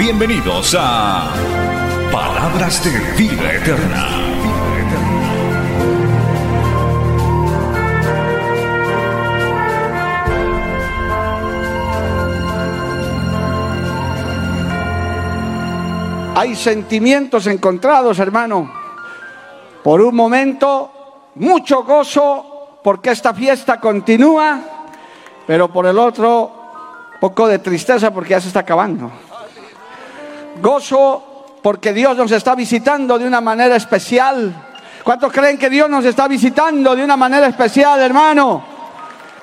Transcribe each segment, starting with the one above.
Bienvenidos a Palabras de Vida Eterna. Hay sentimientos encontrados, hermano. Por un momento, mucho gozo porque esta fiesta continúa, pero por el otro, poco de tristeza porque ya se está acabando. Gozo porque Dios nos está visitando de una manera especial. ¿Cuántos creen que Dios nos está visitando de una manera especial, hermano?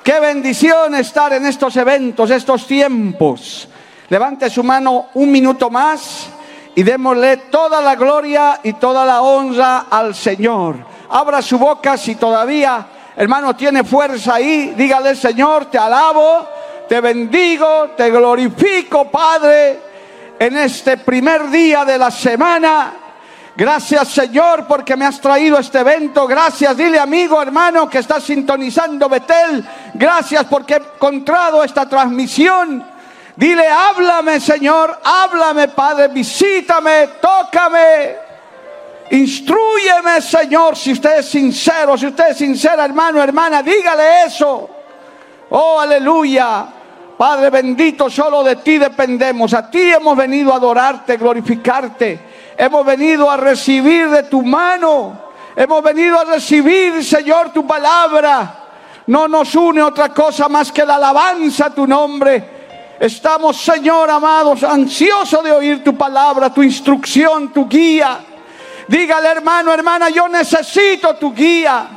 Qué bendición estar en estos eventos, estos tiempos. Levante su mano un minuto más y démosle toda la gloria y toda la honra al Señor. Abra su boca si todavía, hermano, tiene fuerza ahí. Dígale, Señor, te alabo, te bendigo, te glorifico, Padre, en este primer día de la semana. Gracias Señor porque me has traído este evento. Gracias, dile amigo, hermano que está sintonizando Betel. Gracias porque he encontrado esta transmisión. Dile, háblame Señor, háblame Padre, visítame, tócame. Instruyeme Señor, si usted es sincero, si usted es sincera hermano, hermana, dígale eso. Oh, aleluya. Padre bendito, solo de ti dependemos. A ti hemos venido a adorarte, glorificarte. Hemos venido a recibir de tu mano. Hemos venido a recibir, Señor, tu palabra. No nos une otra cosa más que la alabanza a tu nombre. Estamos, Señor amados, ansiosos de oír tu palabra, tu instrucción, tu guía. Dígale, hermano, hermana, yo necesito tu guía.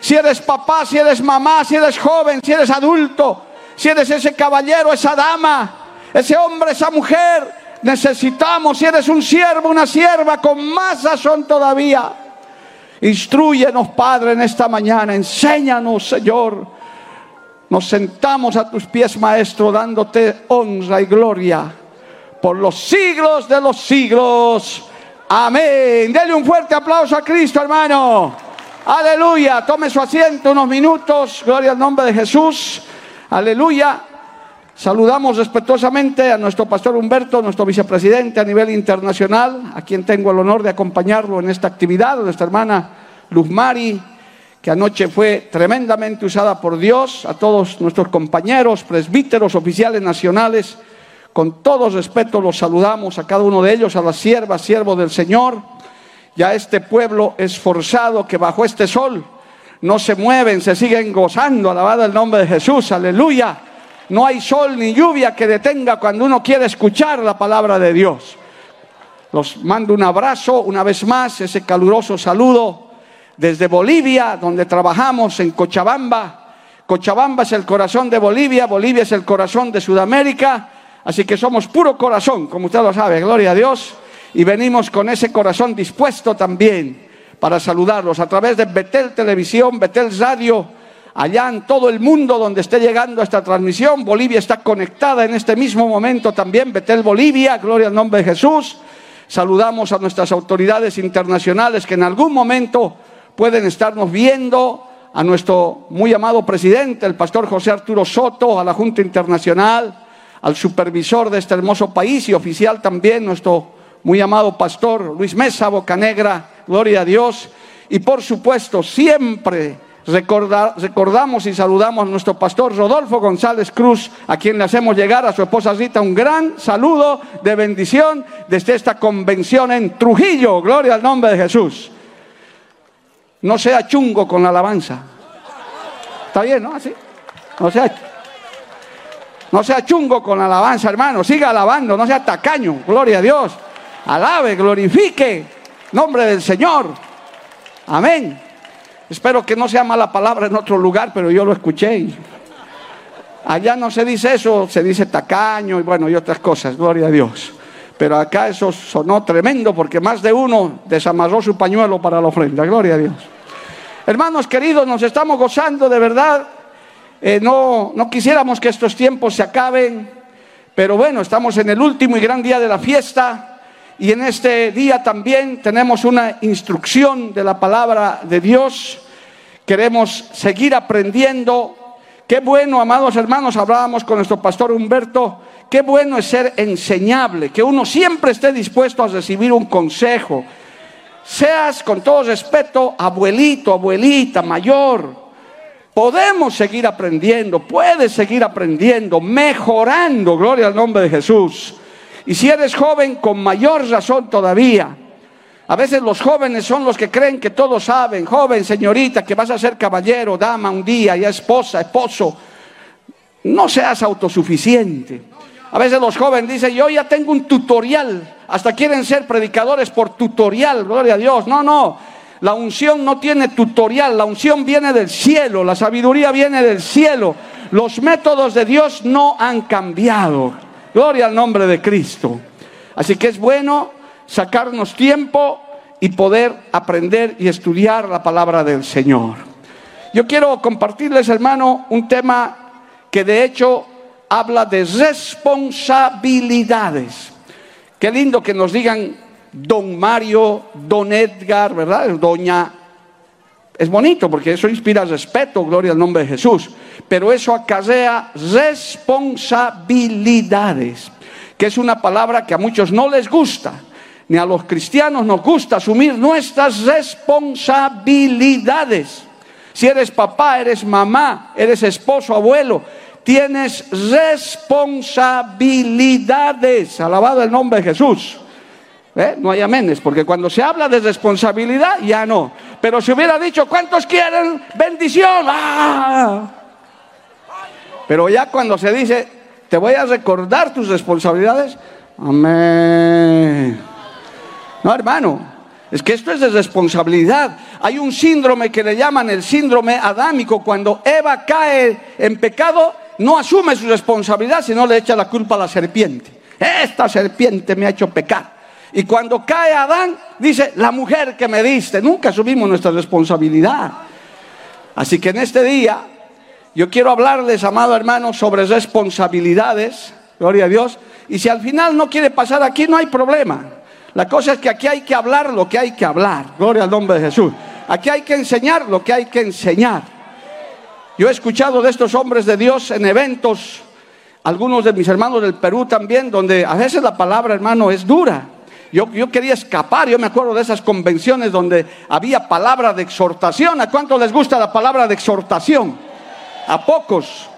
Si eres papá, si eres mamá, si eres joven, si eres adulto, si eres ese caballero, esa dama, ese hombre, esa mujer, necesitamos, si eres un siervo, una sierva, con más razón todavía. Instruyenos, Padre, en esta mañana, enséñanos, Señor. Nos sentamos a tus pies, Maestro, dándote honra y gloria por los siglos de los siglos. Amén. Dele un fuerte aplauso a Cristo, hermano. Aleluya. Tome su asiento unos minutos. Gloria al nombre de Jesús. Aleluya. Saludamos respetuosamente a nuestro pastor Humberto, nuestro vicepresidente a nivel internacional, a quien tengo el honor de acompañarlo en esta actividad, nuestra hermana Luz Mari, que anoche fue tremendamente usada por Dios, a todos nuestros compañeros, presbíteros, oficiales nacionales, con todo respeto los saludamos a cada uno de ellos, a las siervas, siervos del Señor. Ya este pueblo esforzado que bajo este sol no se mueven, se siguen gozando, alabado el nombre de Jesús, aleluya. No hay sol ni lluvia que detenga cuando uno quiere escuchar la palabra de Dios. Los mando un abrazo una vez más, ese caluroso saludo desde Bolivia, donde trabajamos en Cochabamba. Cochabamba es el corazón de Bolivia, Bolivia es el corazón de Sudamérica. Así que somos puro corazón, como usted lo sabe, gloria a Dios. Y venimos con ese corazón dispuesto también para saludarlos a través de Betel Televisión, Betel Radio, allá en todo el mundo donde esté llegando esta transmisión. Bolivia está conectada en este mismo momento también, Betel Bolivia, gloria al nombre de Jesús. Saludamos a nuestras autoridades internacionales que en algún momento pueden estarnos viendo, a nuestro muy amado presidente, el pastor José Arturo Soto, a la Junta Internacional, al supervisor de este hermoso país y oficial también, nuestro muy amado pastor Luis Mesa, Bocanegra, gloria a Dios. Y por supuesto, siempre recordamos y saludamos a nuestro pastor Rodolfo González Cruz, a quien le hacemos llegar a su esposa Rita un gran saludo de bendición desde esta convención en Trujillo. Gloria al nombre de Jesús. No sea chungo con la alabanza. ¿Está bien, no? Así. No sea, no sea chungo con la alabanza, hermano. Siga alabando, no sea tacaño. Gloria a Dios. Alabe, glorifique. Nombre del Señor. Amén. Espero que no sea mala palabra en otro lugar, pero yo lo escuché. Allá no se dice eso, se dice tacaño y bueno, y otras cosas. Gloria a Dios. Pero acá eso sonó tremendo porque más de uno desamarró su pañuelo para la ofrenda. Gloria a Dios. Hermanos queridos, nos estamos gozando de verdad. Eh, no, no quisiéramos que estos tiempos se acaben, pero bueno, estamos en el último y gran día de la fiesta y en este día también tenemos una instrucción de la palabra de Dios. Queremos seguir aprendiendo. Qué bueno, amados hermanos, hablábamos con nuestro pastor Humberto, qué bueno es ser enseñable, que uno siempre esté dispuesto a recibir un consejo. Seas con todo respeto abuelito, abuelita, mayor, Podemos seguir aprendiendo, puedes seguir aprendiendo, mejorando, gloria al nombre de Jesús. Y si eres joven, con mayor razón todavía. A veces los jóvenes son los que creen que todos saben. Joven, señorita, que vas a ser caballero, dama un día, ya esposa, esposo. No seas autosuficiente. A veces los jóvenes dicen, yo ya tengo un tutorial. Hasta quieren ser predicadores por tutorial, gloria a Dios. No, no. La unción no tiene tutorial, la unción viene del cielo, la sabiduría viene del cielo. Los métodos de Dios no han cambiado. Gloria al nombre de Cristo. Así que es bueno sacarnos tiempo y poder aprender y estudiar la palabra del Señor. Yo quiero compartirles, hermano, un tema que de hecho habla de responsabilidades. Qué lindo que nos digan don Mario, don Edgar, ¿verdad? Doña. Es bonito porque eso inspira respeto, gloria al nombre de Jesús. Pero eso acarrea responsabilidades, que es una palabra que a muchos no les gusta, ni a los cristianos nos gusta asumir nuestras responsabilidades. Si eres papá, eres mamá, eres esposo, abuelo, tienes responsabilidades. Alabado el nombre de Jesús. ¿Eh? No hay amenes, porque cuando se habla de responsabilidad, ya no. Pero si hubiera dicho, ¿cuántos quieren bendición? ¡Ah! Pero ya cuando se dice, te voy a recordar tus responsabilidades, amén. No, hermano, es que esto es de responsabilidad. Hay un síndrome que le llaman el síndrome adámico. Cuando Eva cae en pecado, no asume su responsabilidad, sino le echa la culpa a la serpiente. Esta serpiente me ha hecho pecar. Y cuando cae Adán, dice, la mujer que me diste, nunca asumimos nuestra responsabilidad. Así que en este día, yo quiero hablarles, amado hermano, sobre responsabilidades, gloria a Dios. Y si al final no quiere pasar aquí, no hay problema. La cosa es que aquí hay que hablar lo que hay que hablar, gloria al nombre de Jesús. Aquí hay que enseñar lo que hay que enseñar. Yo he escuchado de estos hombres de Dios en eventos, algunos de mis hermanos del Perú también, donde a veces la palabra, hermano, es dura. Yo, quería escapar, yo me acuerdo de esas convenciones donde había palabra de exhortación. ¿A cuánto les gusta la palabra de exhortación? A pocos.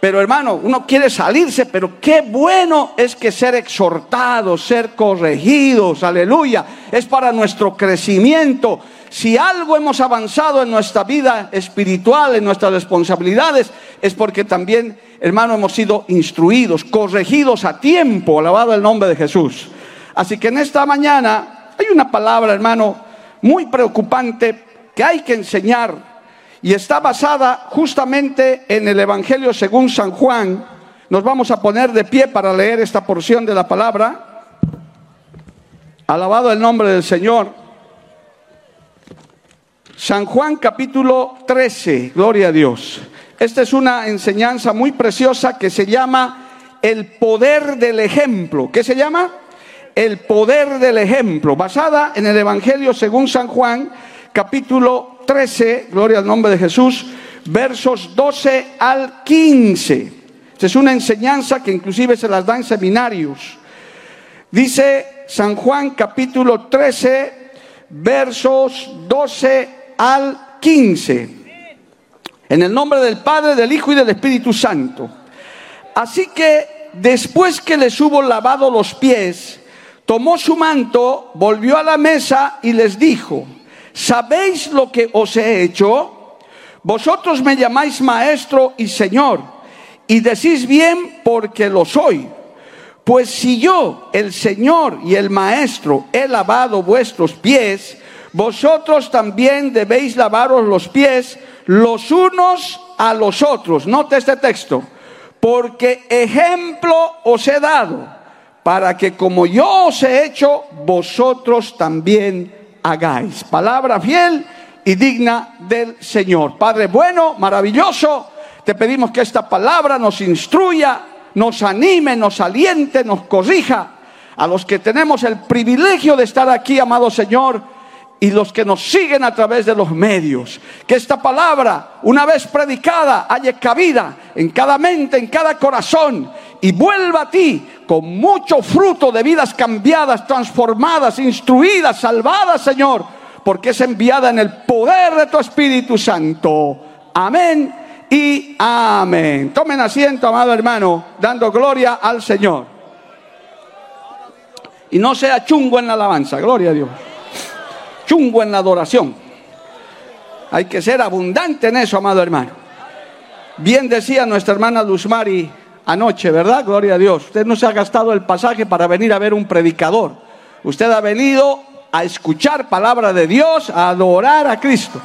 Pero hermano, uno quiere salirse, pero qué bueno es que ser exhortados, ser corregidos, aleluya, es para nuestro crecimiento. Si algo hemos avanzado en nuestra vida espiritual, en nuestras responsabilidades, es porque también, hermano, hemos sido instruidos, corregidos a tiempo, alabado el nombre de Jesús. Así que en esta mañana hay una palabra, hermano, muy preocupante que hay que enseñar y está basada justamente en el Evangelio según San Juan. Nos vamos a poner de pie para leer esta porción de la palabra. Alabado el nombre del Señor. San Juan capítulo 13, gloria a Dios. Esta es una enseñanza muy preciosa que se llama el poder del ejemplo. ¿Qué se llama? El poder del ejemplo, basada en el Evangelio según San Juan, capítulo 13, gloria al nombre de Jesús, versos 12 al 15. Esta es una enseñanza que inclusive se las da en seminarios. Dice San Juan capítulo 13, versos 12 al 15. En el nombre del Padre, del Hijo y del Espíritu Santo. Así que después que les hubo lavado los pies, tomó su manto, volvió a la mesa y les dijo, ¿sabéis lo que os he hecho? Vosotros me llamáis maestro y señor, y decís bien porque lo soy. Pues si yo, el Señor y el Maestro, he lavado vuestros pies, vosotros también debéis lavaros los pies los unos a los otros. Note este texto, porque ejemplo os he dado para que como yo os he hecho, vosotros también hagáis. Palabra fiel y digna del Señor. Padre bueno, maravilloso, te pedimos que esta palabra nos instruya, nos anime, nos aliente, nos corrija. A los que tenemos el privilegio de estar aquí, amado Señor, y los que nos siguen a través de los medios. Que esta palabra, una vez predicada, haya cabida en cada mente, en cada corazón, y vuelva a ti con mucho fruto de vidas cambiadas, transformadas, instruidas, salvadas, Señor, porque es enviada en el poder de tu Espíritu Santo. Amén y amén. Tomen asiento, amado hermano, dando gloria al Señor. Y no sea chungo en la alabanza, gloria a Dios chungo en la adoración. Hay que ser abundante en eso, amado hermano. Bien decía nuestra hermana Luzmari anoche, ¿verdad? Gloria a Dios. Usted no se ha gastado el pasaje para venir a ver un predicador. Usted ha venido a escuchar palabra de Dios, a adorar a Cristo.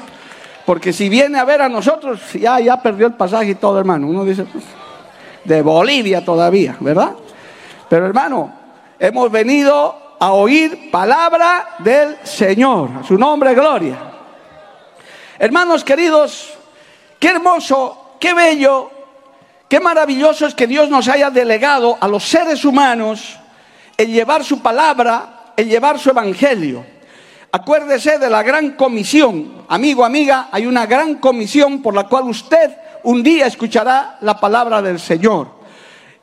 Porque si viene a ver a nosotros, ya, ya perdió el pasaje y todo, hermano. Uno dice, pues, de Bolivia todavía, ¿verdad? Pero hermano, hemos venido a oír palabra del Señor. Su nombre, gloria. Hermanos queridos, qué hermoso, qué bello, qué maravilloso es que Dios nos haya delegado a los seres humanos el llevar su palabra, el llevar su evangelio. Acuérdese de la gran comisión. Amigo, amiga, hay una gran comisión por la cual usted un día escuchará la palabra del Señor.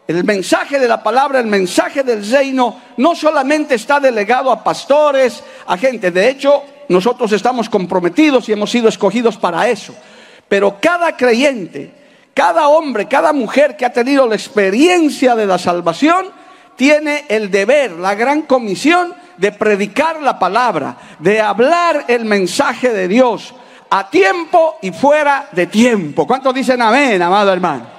El mensaje de la palabra, el mensaje del reino, no solamente está delegado a pastores, a gente. De hecho, nosotros estamos comprometidos y hemos sido escogidos para eso. Pero cada creyente, cada hombre, cada mujer que ha tenido la experiencia de la salvación, tiene el deber, la gran comisión de predicar la palabra, de hablar el mensaje de Dios a tiempo y fuera de tiempo. ¿Cuántos dicen amén, amado hermano?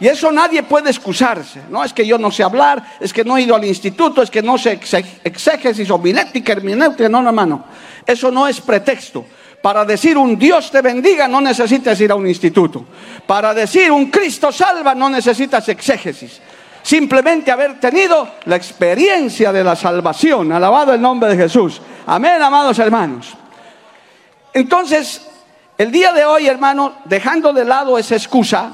Y eso nadie puede excusarse. No es que yo no sé hablar, es que no he ido al instituto, es que no sé exégesis homilética, hermenéutica. No, no, hermano. Eso no es pretexto. Para decir un Dios te bendiga no necesitas ir a un instituto. Para decir un Cristo salva no necesitas exégesis. Simplemente haber tenido la experiencia de la salvación. Alabado el nombre de Jesús. Amén, amados hermanos. Entonces, el día de hoy, hermano, dejando de lado esa excusa,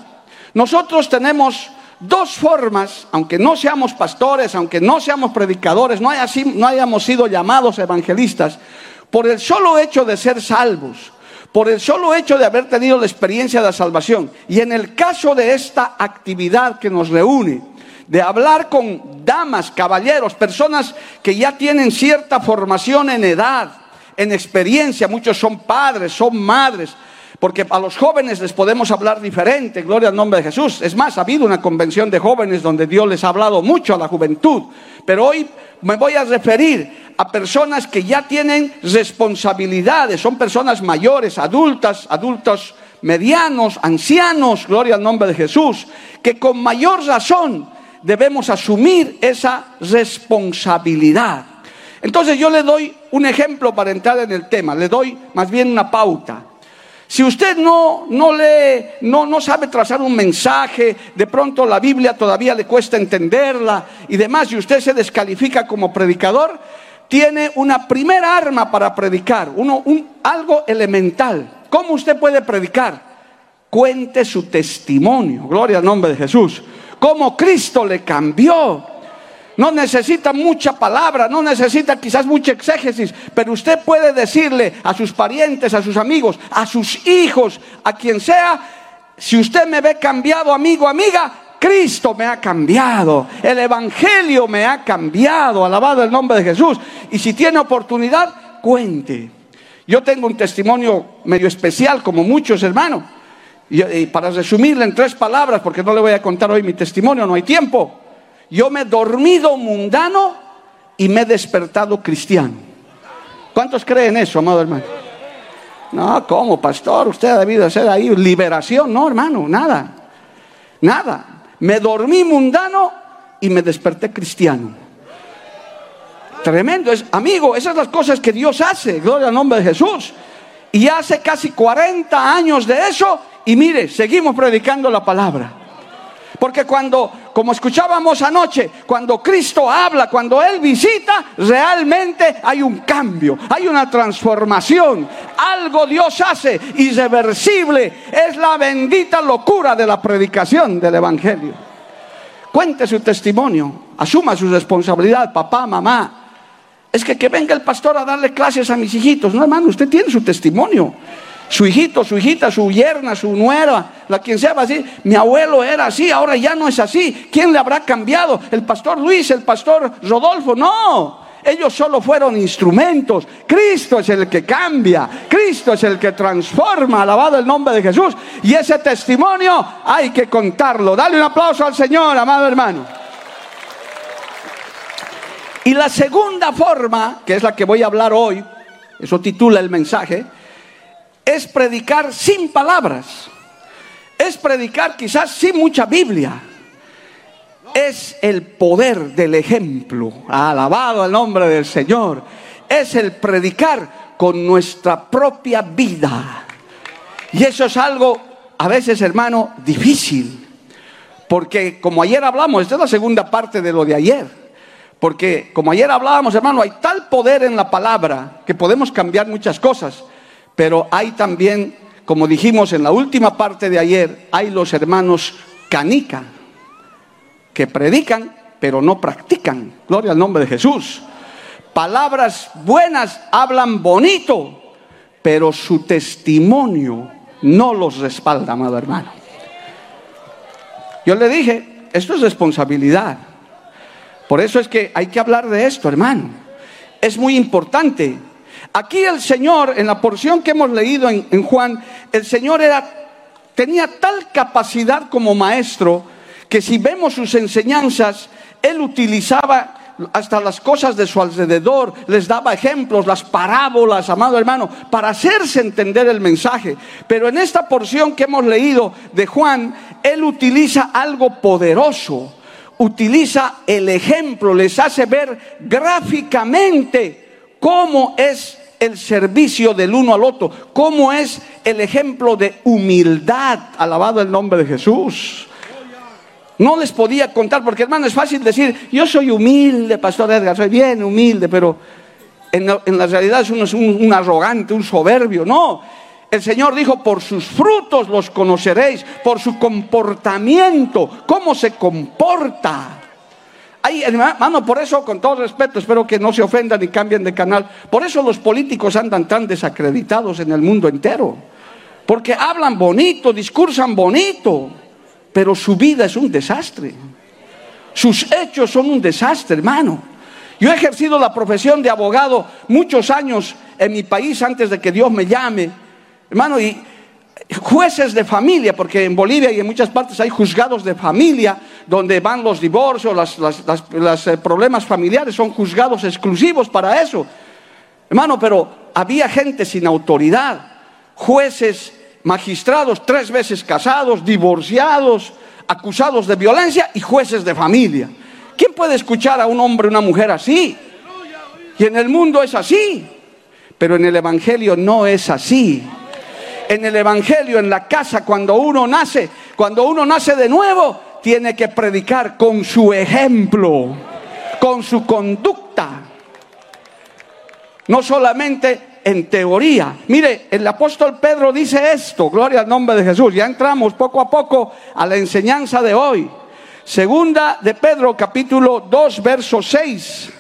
nosotros tenemos dos formas, aunque no seamos pastores, aunque no seamos predicadores, no, hayamos sido llamados evangelistas, por el solo hecho de ser salvos, por el solo hecho de haber tenido la experiencia de la salvación. Y en el caso de esta actividad que nos reúne, de hablar con damas, caballeros, personas que ya tienen cierta formación en edad, en experiencia, muchos son padres, son madres, porque a los jóvenes les podemos hablar diferente, gloria al nombre de Jesús. Es más, ha habido una convención de jóvenes donde Dios les ha hablado mucho a la juventud, pero hoy me voy a referir a personas que ya tienen responsabilidades, son personas mayores, adultas, adultos medianos, ancianos, gloria al nombre de Jesús, que con mayor razón debemos asumir esa responsabilidad. Entonces yo le doy un ejemplo para entrar en el tema, le doy más bien una pauta. Si usted no, no lee, no, no sabe trazar un mensaje, de pronto la Biblia todavía le cuesta entenderla y demás, y usted se descalifica como predicador, tiene una primera arma para predicar, uno, un, algo elemental. ¿Cómo usted puede predicar? Cuente su testimonio, gloria al nombre de Jesús. Cómo Cristo le cambió no necesita mucha palabra, no necesita quizás mucha exégesis, pero usted puede decirle a sus parientes, a sus amigos, a sus hijos, a quien sea, si usted me ve cambiado, amigo, amiga, Cristo me ha cambiado, el Evangelio me ha cambiado, alabado el nombre de Jesús. Y si tiene oportunidad, cuente. Yo tengo un testimonio medio especial, como muchos hermanos. Y, para resumirle en tres palabras, porque no le voy a contar hoy mi testimonio, no hay tiempo. Yo me he dormido mundano y me he despertado cristiano. ¿Cuántos creen eso, amado hermano? No, ¿cómo, pastor? Usted ha debido hacer ahí liberación. No, hermano, nada. Nada. Me dormí mundano y me desperté cristiano. Tremendo. Es, amigo, esas son las cosas que Dios hace. Gloria al nombre de Jesús. Y hace casi 40 años de eso. Y mire, seguimos predicando la palabra. Porque cuando, como escuchábamos anoche, cuando Cristo habla, cuando Él visita, realmente hay un cambio, hay una transformación. Algo Dios hace irreversible. Es la bendita locura de la predicación del Evangelio. Cuente su testimonio, asuma su responsabilidad, papá, mamá. Es que que venga el pastor a darle clases a mis hijitos. No, hermano, usted tiene su testimonio su hijito, su hijita, su yerna, su nuera, la quien sea así. Mi abuelo era así, ahora ya no es así. ¿Quién le habrá cambiado? ¿El pastor Luis, el pastor Rodolfo? No. Ellos solo fueron instrumentos. Cristo es el que cambia. Cristo es el que transforma. Alabado el nombre de Jesús. Y ese testimonio hay que contarlo. Dale un aplauso al Señor, amado hermano. Y la segunda forma, que es la que voy a hablar hoy, eso titula el mensaje, es predicar sin palabras. Es predicar quizás sin mucha Biblia. Es el poder del ejemplo. Alabado el nombre del Señor. Es el predicar con nuestra propia vida. Y eso es algo a veces, hermano, difícil. Porque como ayer hablamos, esta es la segunda parte de lo de ayer. Porque como ayer hablábamos, hermano, hay tal poder en la palabra que podemos cambiar muchas cosas. Pero hay también, como dijimos en la última parte de ayer, hay los hermanos canica, que predican, pero no practican. Gloria al nombre de Jesús. Palabras buenas hablan bonito, pero su testimonio no los respalda, amado hermano. Yo le dije, esto es responsabilidad. Por eso es que hay que hablar de esto, hermano. Es muy importante Aquí el Señor, en la porción que hemos leído en, Juan, el Señor era, tenía tal capacidad como maestro que si vemos sus enseñanzas, Él utilizaba hasta las cosas de su alrededor, les daba ejemplos, las parábolas, amado hermano, para hacerse entender el mensaje. Pero en esta porción que hemos leído de Juan, Él utiliza algo poderoso, utiliza el ejemplo, les hace ver gráficamente cómo es el servicio del uno al otro, cómo es el ejemplo de humildad, alabado el nombre de Jesús. No les podía contar, porque hermano, es fácil decir, yo soy humilde, Pastor Edgar, soy bien humilde, pero en la, realidad es un arrogante, un soberbio. No, el Señor dijo, por sus frutos los conoceréis, por su comportamiento, cómo se comporta. Hermano, por eso, con todo respeto, espero que no se ofendan y cambien de canal. Por eso los políticos andan tan desacreditados en el mundo entero. Porque hablan bonito, discursan bonito, pero su vida es un desastre. Sus hechos son un desastre, hermano. Yo he ejercido la profesión de abogado muchos años en mi país antes de que Dios me llame. Hermano, y jueces de familia, porque en Bolivia y en muchas partes hay juzgados de familia, donde van los divorcios, los eh, problemas familiares, son juzgados exclusivos para eso. Hermano, pero había gente sin autoridad, jueces, magistrados tres veces casados, divorciados, acusados de violencia y jueces de familia. ¿Quién puede escuchar a un hombre o una mujer así? Y en el mundo es así, pero en el Evangelio no es así en el Evangelio, en la casa, cuando uno nace, cuando uno nace de nuevo, tiene que predicar con su ejemplo, con su conducta. No solamente en teoría. Mire, el apóstol Pedro dice esto, gloria al nombre de Jesús. Ya entramos poco a poco a la enseñanza de hoy. Segunda de Pedro, capítulo 2, verso 6.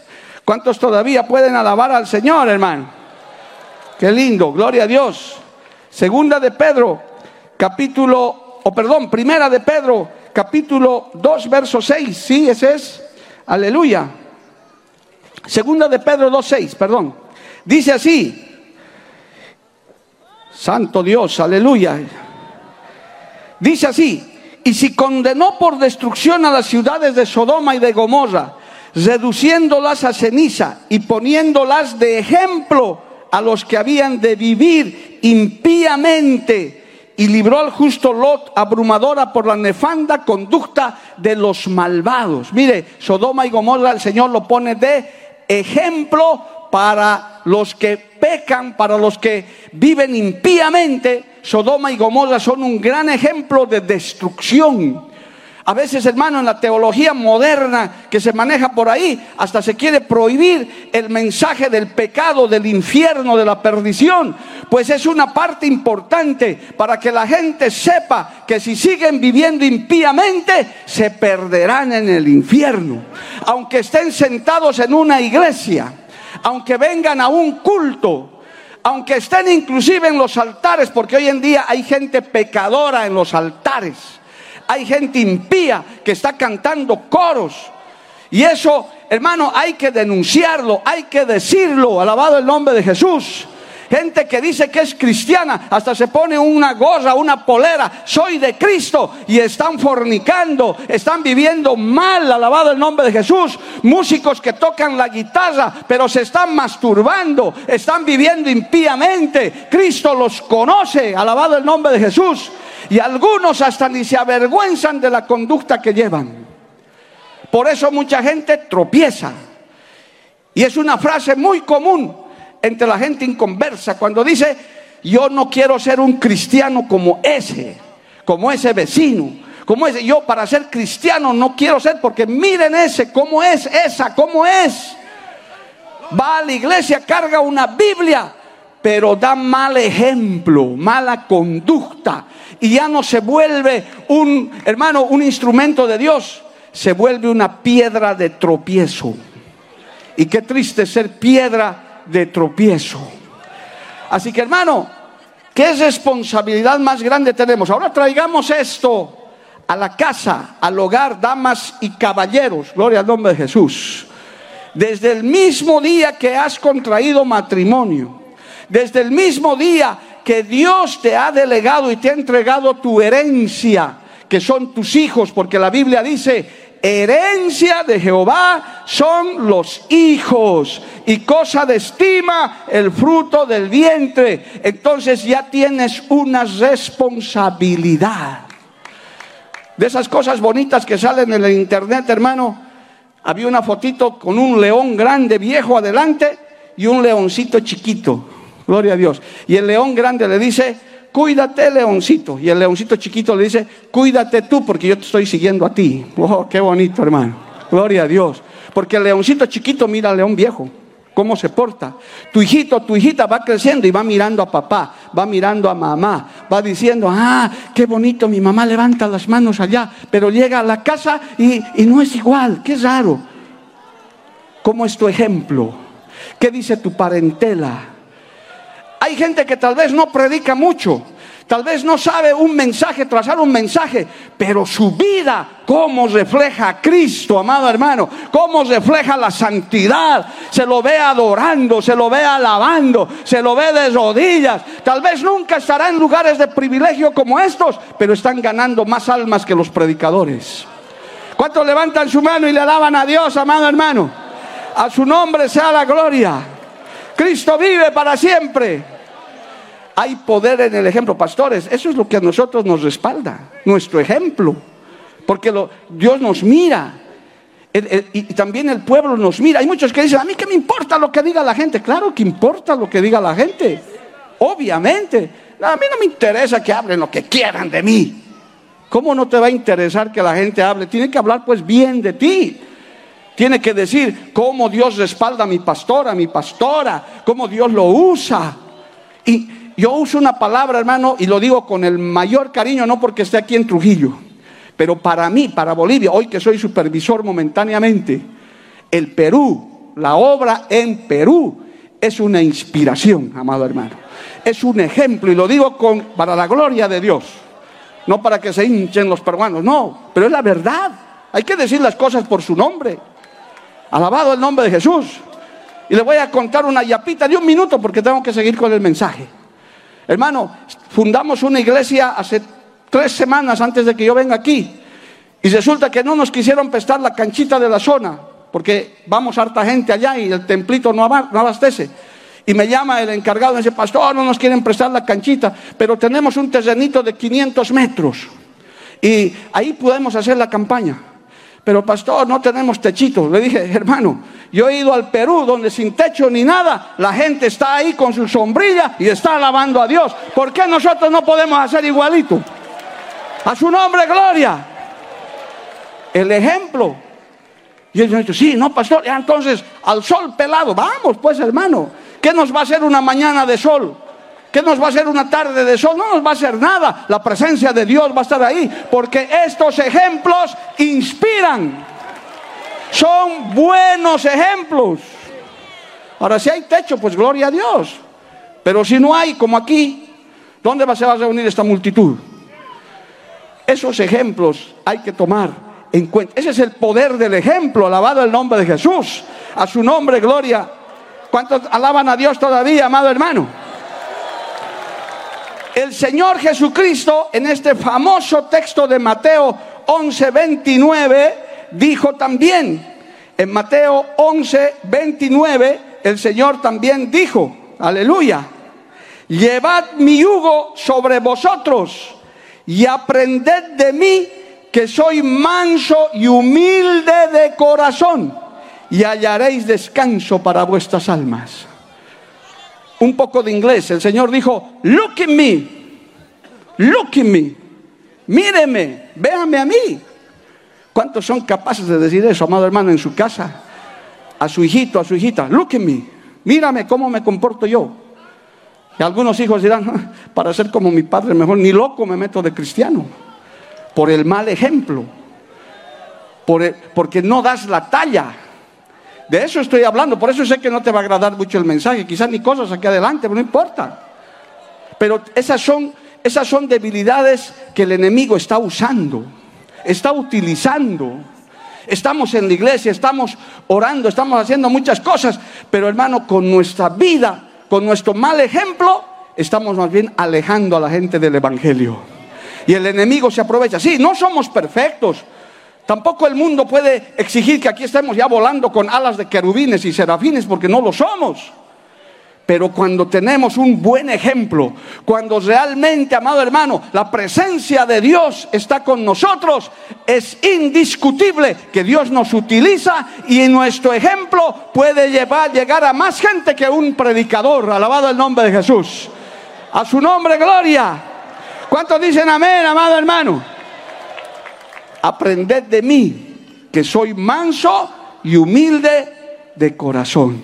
¿Cuántos todavía pueden alabar al Señor, hermano? Qué lindo, gloria a Dios. Segunda de Pedro, capítulo, o perdón, primera de Pedro, capítulo 2, verso 6. Sí, ese es. Aleluya. Segunda de Pedro 2, 6, perdón. Dice así. Santo Dios, aleluya. Dice así. Y si condenó por destrucción a las ciudades de Sodoma y de Gomorra, reduciéndolas a ceniza y poniéndolas de ejemplo a los que habían de vivir impíamente y libró al justo Lot abrumadora por la nefanda conducta de los malvados. Mire, Sodoma y Gomorra el Señor lo pone de ejemplo para los que pecan, para los que viven impíamente. Sodoma y Gomorra son un gran ejemplo de destrucción. A veces, hermano, en la teología moderna que se maneja por ahí, hasta se quiere prohibir el mensaje del pecado, del infierno, de la perdición. Pues es una parte importante para que la gente sepa que si siguen viviendo impíamente, se perderán en el infierno. Aunque estén sentados en una iglesia, aunque vengan a un culto, aunque estén inclusive en los altares, porque hoy en día hay gente pecadora en los altares hay gente impía que está cantando coros. Y eso, hermano, hay que denunciarlo, hay que decirlo, alabado el nombre de Jesús. Gente que dice que es cristiana, hasta se pone una gorra, una polera, soy de Cristo y están fornicando, están viviendo mal, alabado el nombre de Jesús. Músicos que tocan la guitarra, pero se están masturbando, están viviendo impíamente. Cristo los conoce, alabado el nombre de Jesús. Y algunos hasta ni se avergüenzan de la conducta que llevan. Por eso mucha gente tropieza. Y es una frase muy común entre la gente inconversa cuando dice, yo no quiero ser un cristiano como ese, como ese vecino, como ese. Yo para ser cristiano no quiero ser porque miren ese, cómo es esa, cómo es. Va a la iglesia, carga una Biblia, pero da mal ejemplo, mala conducta y ya no se vuelve un, hermano, un instrumento de Dios, se vuelve una piedra de tropiezo. Y qué triste ser piedra de tropiezo. Así que hermano, ¿qué responsabilidad más grande tenemos? Ahora traigamos esto a la casa, al hogar, damas y caballeros. Gloria al nombre de Jesús. Desde el mismo día que has contraído matrimonio, desde el mismo día que Dios te ha delegado y te ha entregado tu herencia, que son tus hijos, porque la Biblia dice, herencia de Jehová son los hijos y cosa de estima el fruto del vientre. Entonces ya tienes una responsabilidad. De esas cosas bonitas que salen en el internet, hermano, había una fotito con un león grande, viejo adelante y un leoncito chiquito. Gloria a Dios. Y el león grande le dice, cuídate leoncito. Y el leoncito chiquito le dice, cuídate tú porque yo te estoy siguiendo a ti. Oh, qué bonito hermano. Gloria a Dios. Porque el leoncito chiquito mira al león viejo. ¿Cómo se porta? Tu hijito, tu hijita va creciendo y va mirando a papá, va mirando a mamá, va diciendo, ah, qué bonito, mi mamá levanta las manos allá, pero llega a la casa y, no es igual, qué raro. ¿Cómo es tu ejemplo? ¿Qué dice tu parentela? Hay gente que tal vez no predica mucho, tal vez no sabe un mensaje, trazar un mensaje, pero su vida, cómo refleja a Cristo, amado hermano, cómo refleja la santidad, se lo ve adorando, se lo ve alabando, se lo ve de rodillas. Tal vez nunca estará en lugares de privilegio como estos, pero están ganando más almas que los predicadores. ¿Cuántos levantan su mano y le alaban a Dios, amado hermano? A su nombre sea la gloria. Cristo vive para siempre. Hay poder en el ejemplo, pastores. Eso es lo que a nosotros nos respalda, nuestro ejemplo. Porque Dios nos mira. y también el pueblo nos mira. Hay muchos que dicen, a mí qué me importa lo que diga la gente. Claro que importa lo que diga la gente. Obviamente. A mí no me interesa que hablen lo que quieran de mí. ¿Cómo no te va a interesar que la gente hable? Tiene que hablar pues bien de ti. Tiene que decir cómo Dios respalda a mi pastora, a mi pastora, cómo Dios lo usa. Y yo uso una palabra, hermano, y lo digo con el mayor cariño, no porque esté aquí en Trujillo, pero para mí, para Bolivia, hoy que soy supervisor momentáneamente, el Perú, la obra en Perú, es una inspiración, amado hermano. Es un ejemplo, y lo digo con, para la gloria de Dios. No para que se hinchen los peruanos, no, pero es la verdad. Hay que decir las cosas por su nombre. Alabado el nombre de Jesús. Y le voy a contar una yapita de un minuto porque tengo que seguir con el mensaje. Hermano, fundamos una iglesia hace tres semanas antes de que yo venga aquí. Y resulta que no nos quisieron prestar la canchita de la zona, porque vamos harta gente allá y el templito no abastece. Y me llama el encargado y dice, pastor, no nos quieren prestar la canchita, pero tenemos un terrenito de 500 metros. Y ahí podemos hacer la campaña pero pastor, no tenemos techito. Le dije, hermano, yo he ido al Perú donde sin techo ni nada, la gente está ahí con su sombrilla y está alabando a Dios. ¿Por qué nosotros no podemos hacer igualito? A su nombre, gloria. el ejemplo. Y ellos han dicho, sí, no, pastor, entonces al sol pelado, vamos pues hermano, ¿qué nos va a hacer una mañana de sol? ¿Qué nos va a hacer una tarde de sol? No nos va a hacer nada. La presencia de Dios va a estar ahí. Porque estos ejemplos inspiran. Son buenos ejemplos. Ahora, si hay techo, pues gloria a Dios. Pero si no hay, como aquí, ¿dónde se va a reunir esta multitud? Esos ejemplos hay que tomar en cuenta. Ese es el poder del ejemplo. Alabado el nombre de Jesús. A su nombre, gloria. ¿Cuántos alaban a Dios todavía, amado hermano? El Señor Jesucristo en este famoso texto de Mateo 11, 29 dijo también, en Mateo 11, 29, el Señor también dijo, aleluya, llevad mi yugo sobre vosotros y aprended de mí que soy manso y humilde de corazón y hallaréis descanso para vuestras almas un poco de inglés. El Señor dijo, look at me, look at me, míreme, véame a mí. ¿Cuántos son capaces de decir eso, amado hermano, en su casa? A su hijito, a su hijita, look at me, mírame cómo me comporto yo. Y algunos hijos dirán, para ser como mi padre, mejor ni loco me meto de cristiano. Por el mal ejemplo. Por porque no das la talla. De eso estoy hablando, por eso sé que no te va a agradar mucho el mensaje, quizás ni cosas aquí adelante, pero no importa. Pero esas son, esas son debilidades que el enemigo está usando, está utilizando. Estamos en la iglesia, estamos orando, estamos haciendo muchas cosas, pero hermano, con nuestra vida, con nuestro mal ejemplo, estamos más bien alejando a la gente del Evangelio. Y el enemigo se aprovecha. Sí, no somos perfectos, Tampoco el mundo puede exigir que aquí estemos ya volando con alas de querubines y serafines porque no lo somos. Pero cuando tenemos un buen ejemplo, cuando realmente, amado hermano, la presencia de Dios está con nosotros, es indiscutible que Dios nos utiliza y nuestro ejemplo puede llevar, llegar a más gente que un predicador. Alabado el nombre de Jesús. A su nombre, gloria. ¿Cuántos dicen amén, amado hermano? Aprended de mí, que soy manso y humilde de corazón.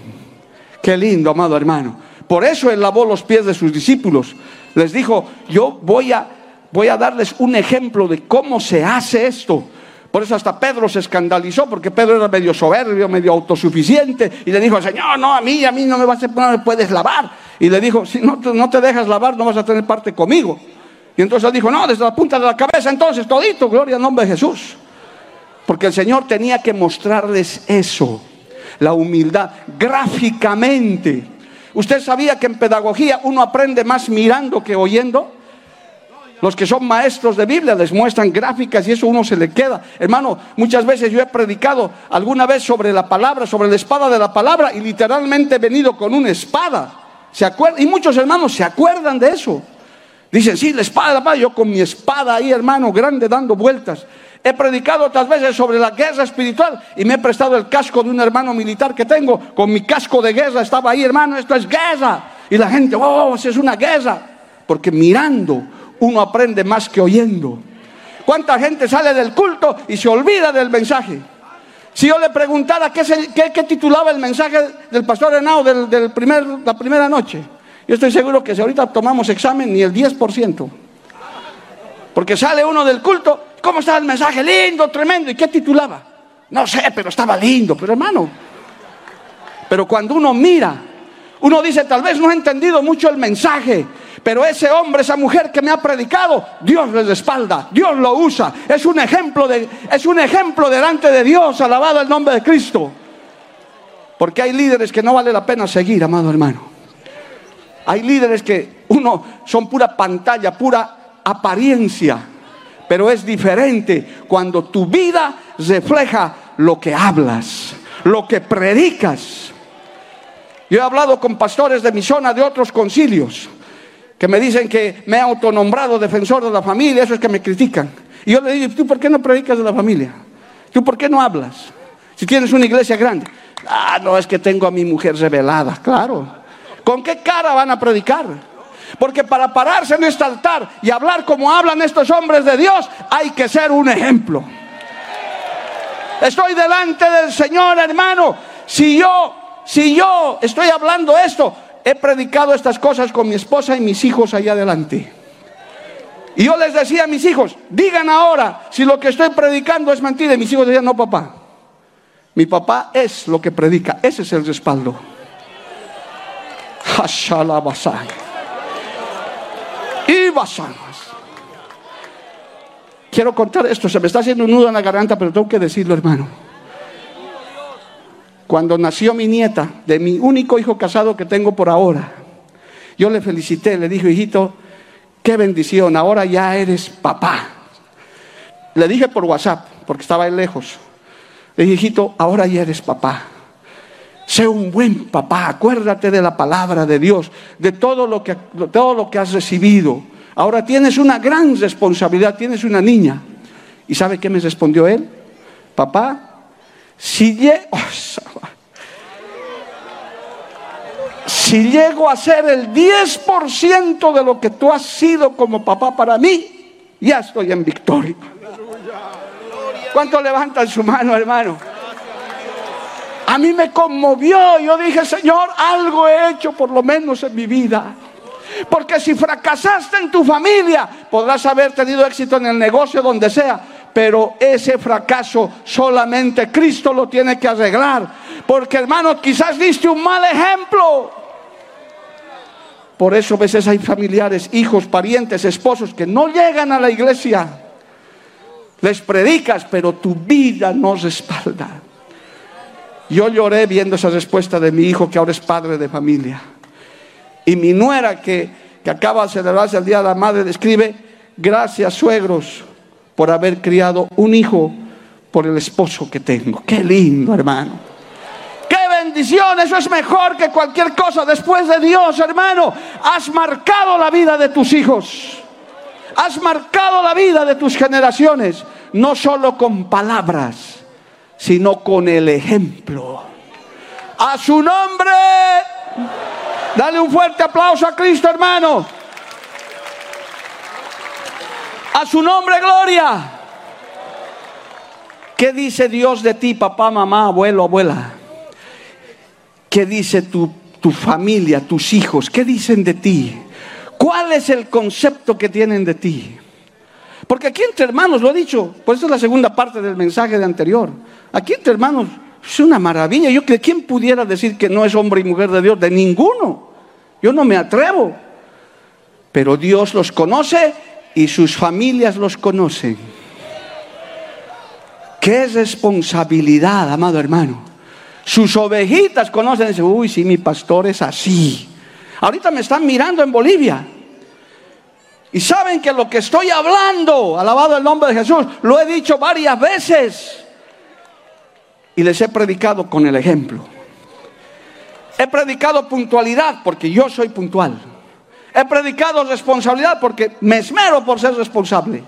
Qué lindo, amado hermano. Por eso él lavó los pies de sus discípulos. Les dijo, yo voy a, voy a darles un ejemplo de cómo se hace esto. Por eso hasta Pedro se escandalizó, porque Pedro era medio soberbio, medio autosuficiente, y le dijo, Señor, no, a mí, a mí no me, vas a, puedes lavar. Y le dijo, si no, no te dejas lavar, no vas a tener parte conmigo. Y entonces dijo, no, desde la punta de la cabeza, entonces todito, gloria al nombre de Jesús. Porque el Señor tenía que mostrarles eso, la humildad, gráficamente. ¿Usted sabía que en pedagogía uno aprende más mirando que oyendo? Los que son maestros de Biblia les muestran gráficas y eso uno se le queda. Hermano, muchas veces yo he predicado alguna vez sobre la palabra, sobre la espada de la palabra y literalmente he venido con una espada. Y muchos hermanos se acuerdan de eso. Dicen, sí, la espada, la espada. Yo con mi espada ahí, hermano, grande, dando vueltas. He predicado otras veces sobre la guerra espiritual y me he prestado el casco de un hermano militar que tengo. Con mi casco de guerra estaba ahí, hermano, esto es guerra. Y la gente, oh, eso es una guerra. Porque mirando uno aprende más que oyendo. ¿Cuánta gente sale del culto y se olvida del mensaje? Si yo le preguntara qué, qué, titulaba el mensaje del pastor Henao del, primer, la primera noche, yo estoy seguro que si ahorita tomamos examen, ni el 10%. Porque sale uno del culto, ¿cómo está el mensaje? Lindo, tremendo. ¿Y qué titulaba? No sé, pero estaba lindo. Pero hermano, pero cuando uno mira, uno dice, tal vez no he entendido mucho el mensaje, pero ese hombre, esa mujer que me ha predicado, Dios les respalda, Dios lo usa. Es un ejemplo, de, es un ejemplo delante de Dios, alabado el nombre de Cristo. Porque hay líderes que no vale la pena seguir, amado hermano. Hay líderes que uno son pura pantalla, pura apariencia, pero es diferente cuando tu vida refleja lo que hablas, lo que predicas. Yo he hablado con pastores de mi zona de otros concilios que me dicen que me he autonombrado defensor de la familia, eso es que me critican. Y yo le digo, ¿tú por qué no predicas de la familia? ¿Tú por qué no hablas? Si tienes una iglesia grande. Ah, no, es que tengo a mi mujer revelada, claro. ¿Con qué cara van a predicar? Porque para pararse en este altar y hablar como hablan estos hombres de Dios, hay que ser un ejemplo. Estoy delante del Señor, hermano. Si yo, si yo estoy hablando esto, he predicado estas cosas con mi esposa y mis hijos allá adelante. Y yo les decía a mis hijos, digan ahora si lo que estoy predicando es mentira. Y mis hijos decían, no, papá. Mi papá es lo que predica. Ese es el respaldo. Y Quiero contar esto, se me está haciendo un nudo en la garganta, pero tengo que decirlo, hermano. Cuando nació mi nieta, de mi único hijo casado que tengo por ahora, yo le felicité, le dije, hijito, qué bendición, ahora ya eres papá. Le dije por WhatsApp, porque estaba ahí lejos. Le dije, hijito, ahora ya eres papá. Sé un buen papá, acuérdate de la palabra de Dios, de todo lo que, todo lo que has recibido. Ahora tienes una gran responsabilidad, tienes una niña. ¿Y sabe qué me respondió él? Papá, si llego, si llego a ser el 10% de lo que tú has sido como papá para mí, ya estoy en victoria. ¿Cuánto levantan su mano, hermano? A mí me conmovió. Yo dije, Señor, algo he hecho por lo menos en mi vida. Porque si fracasaste en tu familia, podrás haber tenido éxito en el negocio donde sea, pero ese fracaso solamente Cristo lo tiene que arreglar. Porque hermano, quizás diste un mal ejemplo. Por eso a veces hay familiares, hijos, parientes, esposos que no llegan a la iglesia. Les predicas, pero tu vida no respalda. Yo lloré viendo esa respuesta de mi hijo que ahora es padre de familia. Y mi nuera que, acaba de celebrarse el Día de la Madre describe, gracias suegros por haber criado un hijo por el esposo que tengo. Qué lindo, hermano. Qué bendición, eso es mejor que cualquier cosa después de Dios, hermano. Has marcado la vida de tus hijos. Has marcado la vida de tus generaciones, no solo con palabras, sino con el ejemplo. A su nombre. Dale un fuerte aplauso a Cristo, hermano. A su nombre, gloria. ¿Qué dice Dios de ti, papá, mamá, abuelo, abuela? ¿Qué dice tu, tu familia, tus hijos? ¿Qué dicen de ti? ¿Cuál es el concepto que tienen de ti? Porque aquí entre hermanos, lo he dicho, por eso es la segunda parte del mensaje de anterior. Aquí entre hermanos es una maravilla. Yo que quién pudiera decir que no es hombre y mujer de Dios, de ninguno. Yo no me atrevo. Pero Dios los conoce y sus familias los conocen. Qué responsabilidad, amado hermano. Sus ovejitas conocen y dicen, uy, sí, mi pastor es así. Ahorita me están mirando en Bolivia. Y saben que lo que estoy hablando, alabado el nombre de Jesús, lo he dicho varias veces. Y les he predicado con el ejemplo. He predicado puntualidad porque yo soy puntual. He predicado responsabilidad porque me esmero por ser responsable.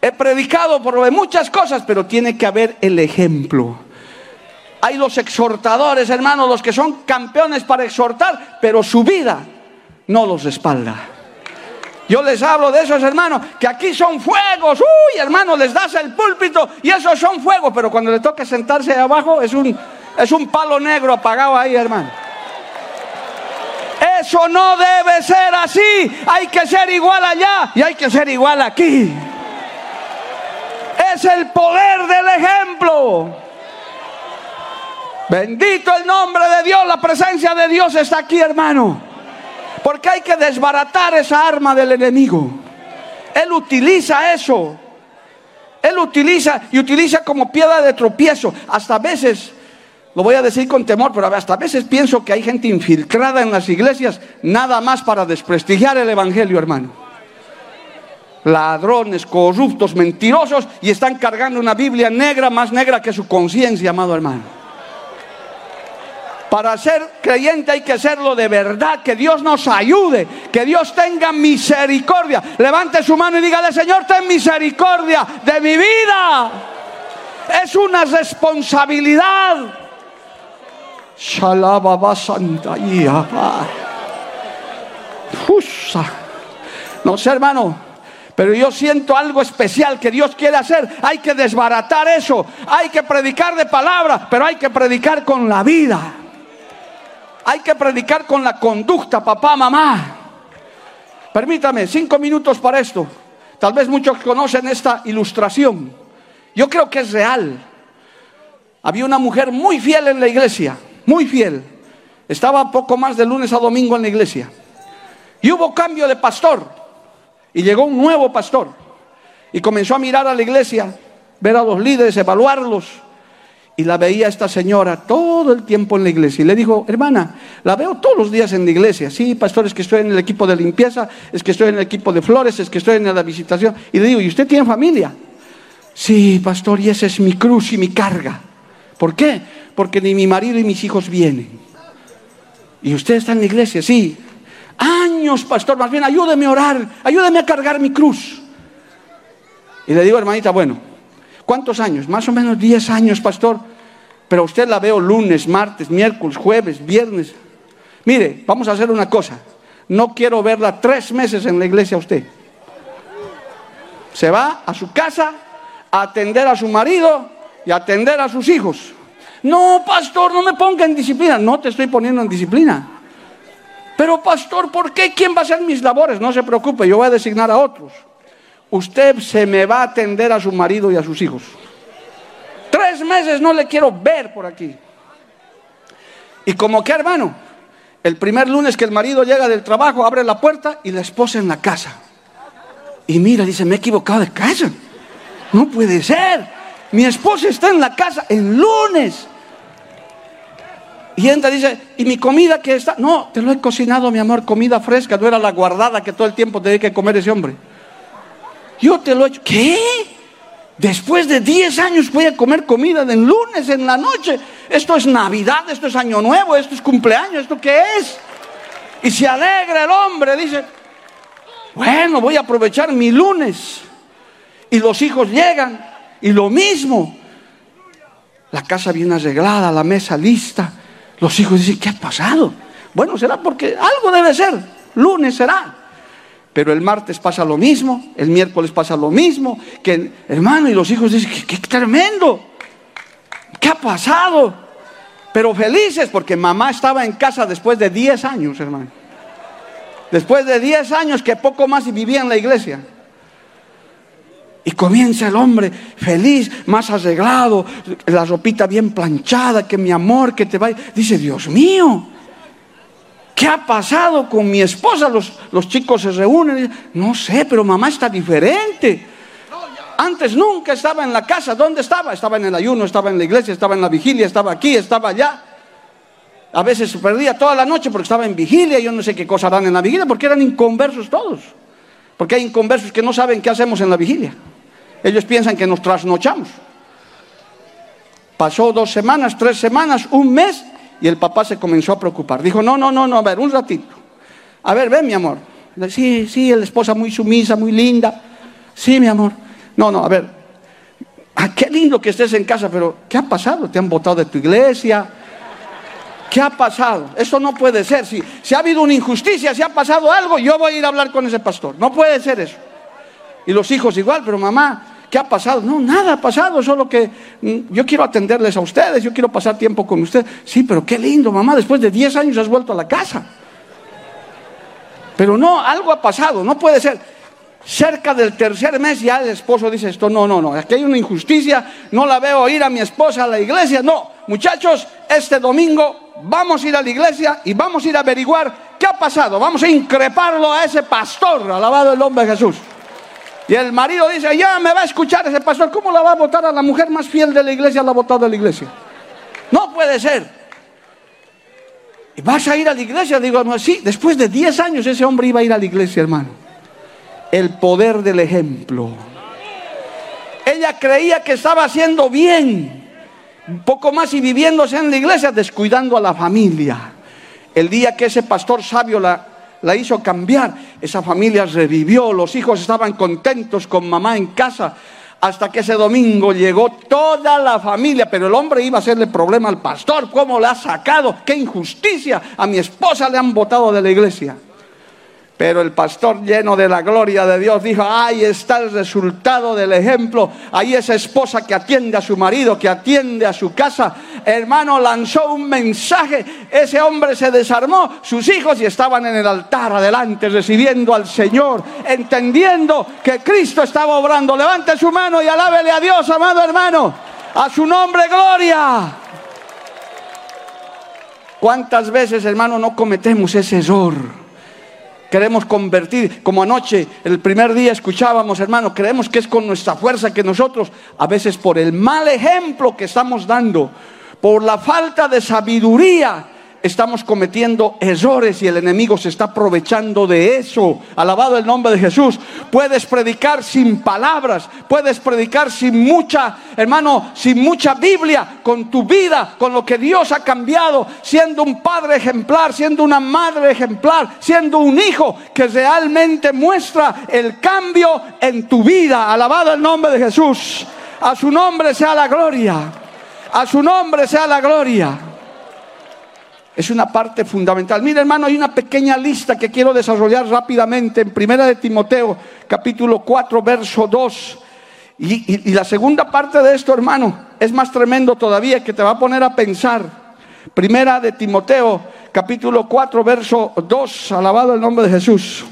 He predicado por muchas cosas, pero tiene que haber el ejemplo. Hay los exhortadores, hermanos, los que son campeones para exhortar, pero su vida no los respalda. Yo les hablo de esos hermanos que aquí son fuegos. Uy, hermano, les das el púlpito y esos son fuegos, pero cuando le toca sentarse abajo es un, es un palo negro apagado ahí, hermano. Eso no debe ser así. Hay que ser igual allá y hay que ser igual aquí. Es el poder del ejemplo. Bendito el nombre de Dios. La presencia de Dios está aquí, hermano. Porque hay que desbaratar esa arma del enemigo. Él utiliza eso. Él utiliza y utiliza como piedra de tropiezo. Hasta veces, lo voy a decir con temor, pero hasta veces pienso que hay gente infiltrada en las iglesias nada más para desprestigiar el Evangelio, hermano. Ladrones, corruptos, mentirosos y están cargando una Biblia negra, más negra que su conciencia, amado hermano. Para ser creyente hay que serlo de verdad, que Dios nos ayude, que Dios tenga misericordia. Levante su mano y dígale, Señor, ten misericordia de mi vida. Es una responsabilidad. No sé, hermano, Pero yo siento algo especial que Dios quiere hacer. Hay que desbaratar eso. Hay que predicar de palabra, pero hay que predicar con la vida. Hay que predicar con la conducta, papá, mamá. Permítame, cinco minutos para esto. Tal vez muchos conocen esta ilustración. Yo creo que es real. Había una mujer muy fiel en la iglesia, muy fiel. Estaba poco más de lunes a domingo en la iglesia. Y hubo cambio de pastor. Y llegó un nuevo pastor. Y comenzó a mirar a la iglesia, ver a los líderes, evaluarlos. Y la veía esta señora todo el tiempo en la iglesia. Y le dijo, hermana, la veo todos los días en la iglesia. Sí, pastor, es que estoy en el equipo de limpieza, es que estoy en el equipo de flores, es que estoy en la visitación. Y le digo, ¿y usted tiene familia? Sí, pastor, y esa es mi cruz y mi carga. ¿Por qué? Porque ni mi marido y mis hijos vienen. ¿Y usted está en la iglesia? Sí. Años, pastor, más bien ayúdeme a orar, ayúdeme a cargar mi cruz. Y le digo, hermanita, bueno, ¿cuántos años? Más o menos 10 años, pastor. Pero usted la veo lunes, martes, miércoles, jueves, viernes. Mire, vamos a hacer una cosa. No quiero verla tres meses en la iglesia usted. Se va a su casa a atender a su marido y a atender a sus hijos. No, pastor, no me ponga en disciplina. No te estoy poniendo en disciplina. Pero pastor, ¿por qué? ¿Quién va a hacer mis labores? No se preocupe, yo voy a designar a otros. Usted se me va a atender a su marido y a sus hijos. Tres meses no le quiero ver por aquí. Y como que hermano, el primer lunes que el marido llega del trabajo, abre la puerta y la esposa en la casa. Y mira, dice, me he equivocado de casa. No puede ser. Mi esposa está en la casa el lunes. Y entra y dice, ¿y mi comida que está? No, te lo he cocinado, mi amor, comida fresca, no era la guardada que todo el tiempo tenía que comer ese hombre. Yo te lo he hecho. ¿Qué? Después de 10 años voy a comer comida del lunes en la noche. Esto es Navidad, esto es Año Nuevo, esto es cumpleaños, ¿esto qué es? Y se alegra el hombre, dice, bueno, voy a aprovechar mi lunes. Y los hijos llegan y lo mismo. La casa bien arreglada, la mesa lista. Los hijos dicen, ¿qué ha pasado? Bueno, será porque algo debe ser. Lunes será. Pero el martes pasa lo mismo, el miércoles pasa lo mismo, que hermano, y los hijos dicen, qué, tremendo, ¿qué ha pasado? Pero felices porque mamá estaba en casa después de 10 años, hermano. Después de 10 años que poco más vivía en la iglesia. Y comienza el hombre feliz, más arreglado, la ropita bien planchada, que mi amor, que te va. Dice, Dios mío, ¿qué ha pasado con mi esposa? Los, los chicos se reúnen. No sé, pero mamá está diferente. Antes nunca estaba en la casa. ¿Dónde estaba? Estaba en el ayuno, estaba en la iglesia, estaba en la vigilia, estaba aquí, estaba allá. A veces se perdía toda la noche porque estaba en vigilia. Yo no sé qué cosa harán en la vigilia porque eran inconversos todos. Porque hay inconversos que no saben qué hacemos en la vigilia. Ellos piensan que nos trasnochamos. Pasó dos semanas, tres semanas, un mes y el papá se comenzó a preocupar. Dijo, no, no, no, no, a ver, un ratito. A ver, ven mi amor. Sí, sí, la esposa muy sumisa, muy linda. Sí, mi amor. No, no, a ver. Ah, qué lindo que estés en casa, pero ¿qué ha pasado? ¿Te han votado de tu iglesia? ¿Qué ha pasado? Esto no puede ser. Si, si ha habido una injusticia, si ha pasado algo, yo voy a ir a hablar con ese pastor. No puede ser eso. Y los hijos igual, pero mamá, ¿Qué ha pasado? No, nada ha pasado, solo que mm, yo quiero atenderles a ustedes, yo quiero pasar tiempo con ustedes. Sí, pero qué lindo, mamá, después de 10 años has vuelto a la casa. Pero no, algo ha pasado, no puede ser. Cerca del tercer mes ya el esposo dice esto, no, no, no, aquí hay una injusticia, no la veo ir a mi esposa a la iglesia. No, muchachos, este domingo vamos a ir a la iglesia y vamos a ir a averiguar qué ha pasado. Vamos a increparlo a ese pastor, alabado el nombre de Jesús. Y el marido dice, ya me va a escuchar ese pastor, ¿cómo la va a votar a la mujer más fiel de la iglesia? La ha votado de la iglesia. No puede ser. ¿Y vas a ir a la iglesia? Digo, no, sí, después de 10 años ese hombre iba a ir a la iglesia, hermano. El poder del ejemplo. Ella creía que estaba haciendo bien. Un poco más y viviéndose en la iglesia, descuidando a la familia. El día que ese pastor sabio la, la hizo cambiar. Esa familia revivió, los hijos estaban contentos con mamá en casa. Hasta que ese domingo llegó toda la familia, pero el hombre iba a hacerle problema al pastor. ¿Cómo le ha sacado? ¡Qué injusticia! A mi esposa le han votado de la iglesia. Pero el pastor lleno de la gloria de Dios dijo, ahí está el resultado del ejemplo. Ahí esa esposa que atiende a su marido, que atiende a su casa. Hermano, lanzó un mensaje. Ese hombre se desarmó, sus hijos y estaban en el altar adelante recibiendo al Señor, entendiendo que Cristo estaba obrando. Levante su mano y alábele a Dios, amado hermano. A su nombre, gloria. ¿Cuántas veces, hermano, no cometemos ese error? Queremos convertir, como anoche, el primer día escuchábamos, hermano, creemos que es con nuestra fuerza que nosotros, a veces por el mal ejemplo que estamos dando, por la falta de sabiduría, estamos cometiendo errores y el enemigo se está aprovechando de eso. Alabado el nombre de Jesús. Puedes predicar sin palabras, puedes predicar sin mucha, hermano, sin mucha Biblia, con tu vida, con lo que Dios ha cambiado, siendo un padre ejemplar, siendo una madre ejemplar, siendo un hijo que realmente muestra el cambio en tu vida. Alabado el nombre de Jesús. A su nombre sea la gloria. A su nombre sea la gloria. Es una parte fundamental. Mira, hermano, hay una pequeña lista que quiero desarrollar rápidamente en Primera de Timoteo, capítulo 4, verso 2. Y, la segunda parte de esto, hermano, es más tremendo todavía que te va a poner a pensar. Primera de Timoteo, capítulo 4, verso 2. Alabado el nombre de Jesús.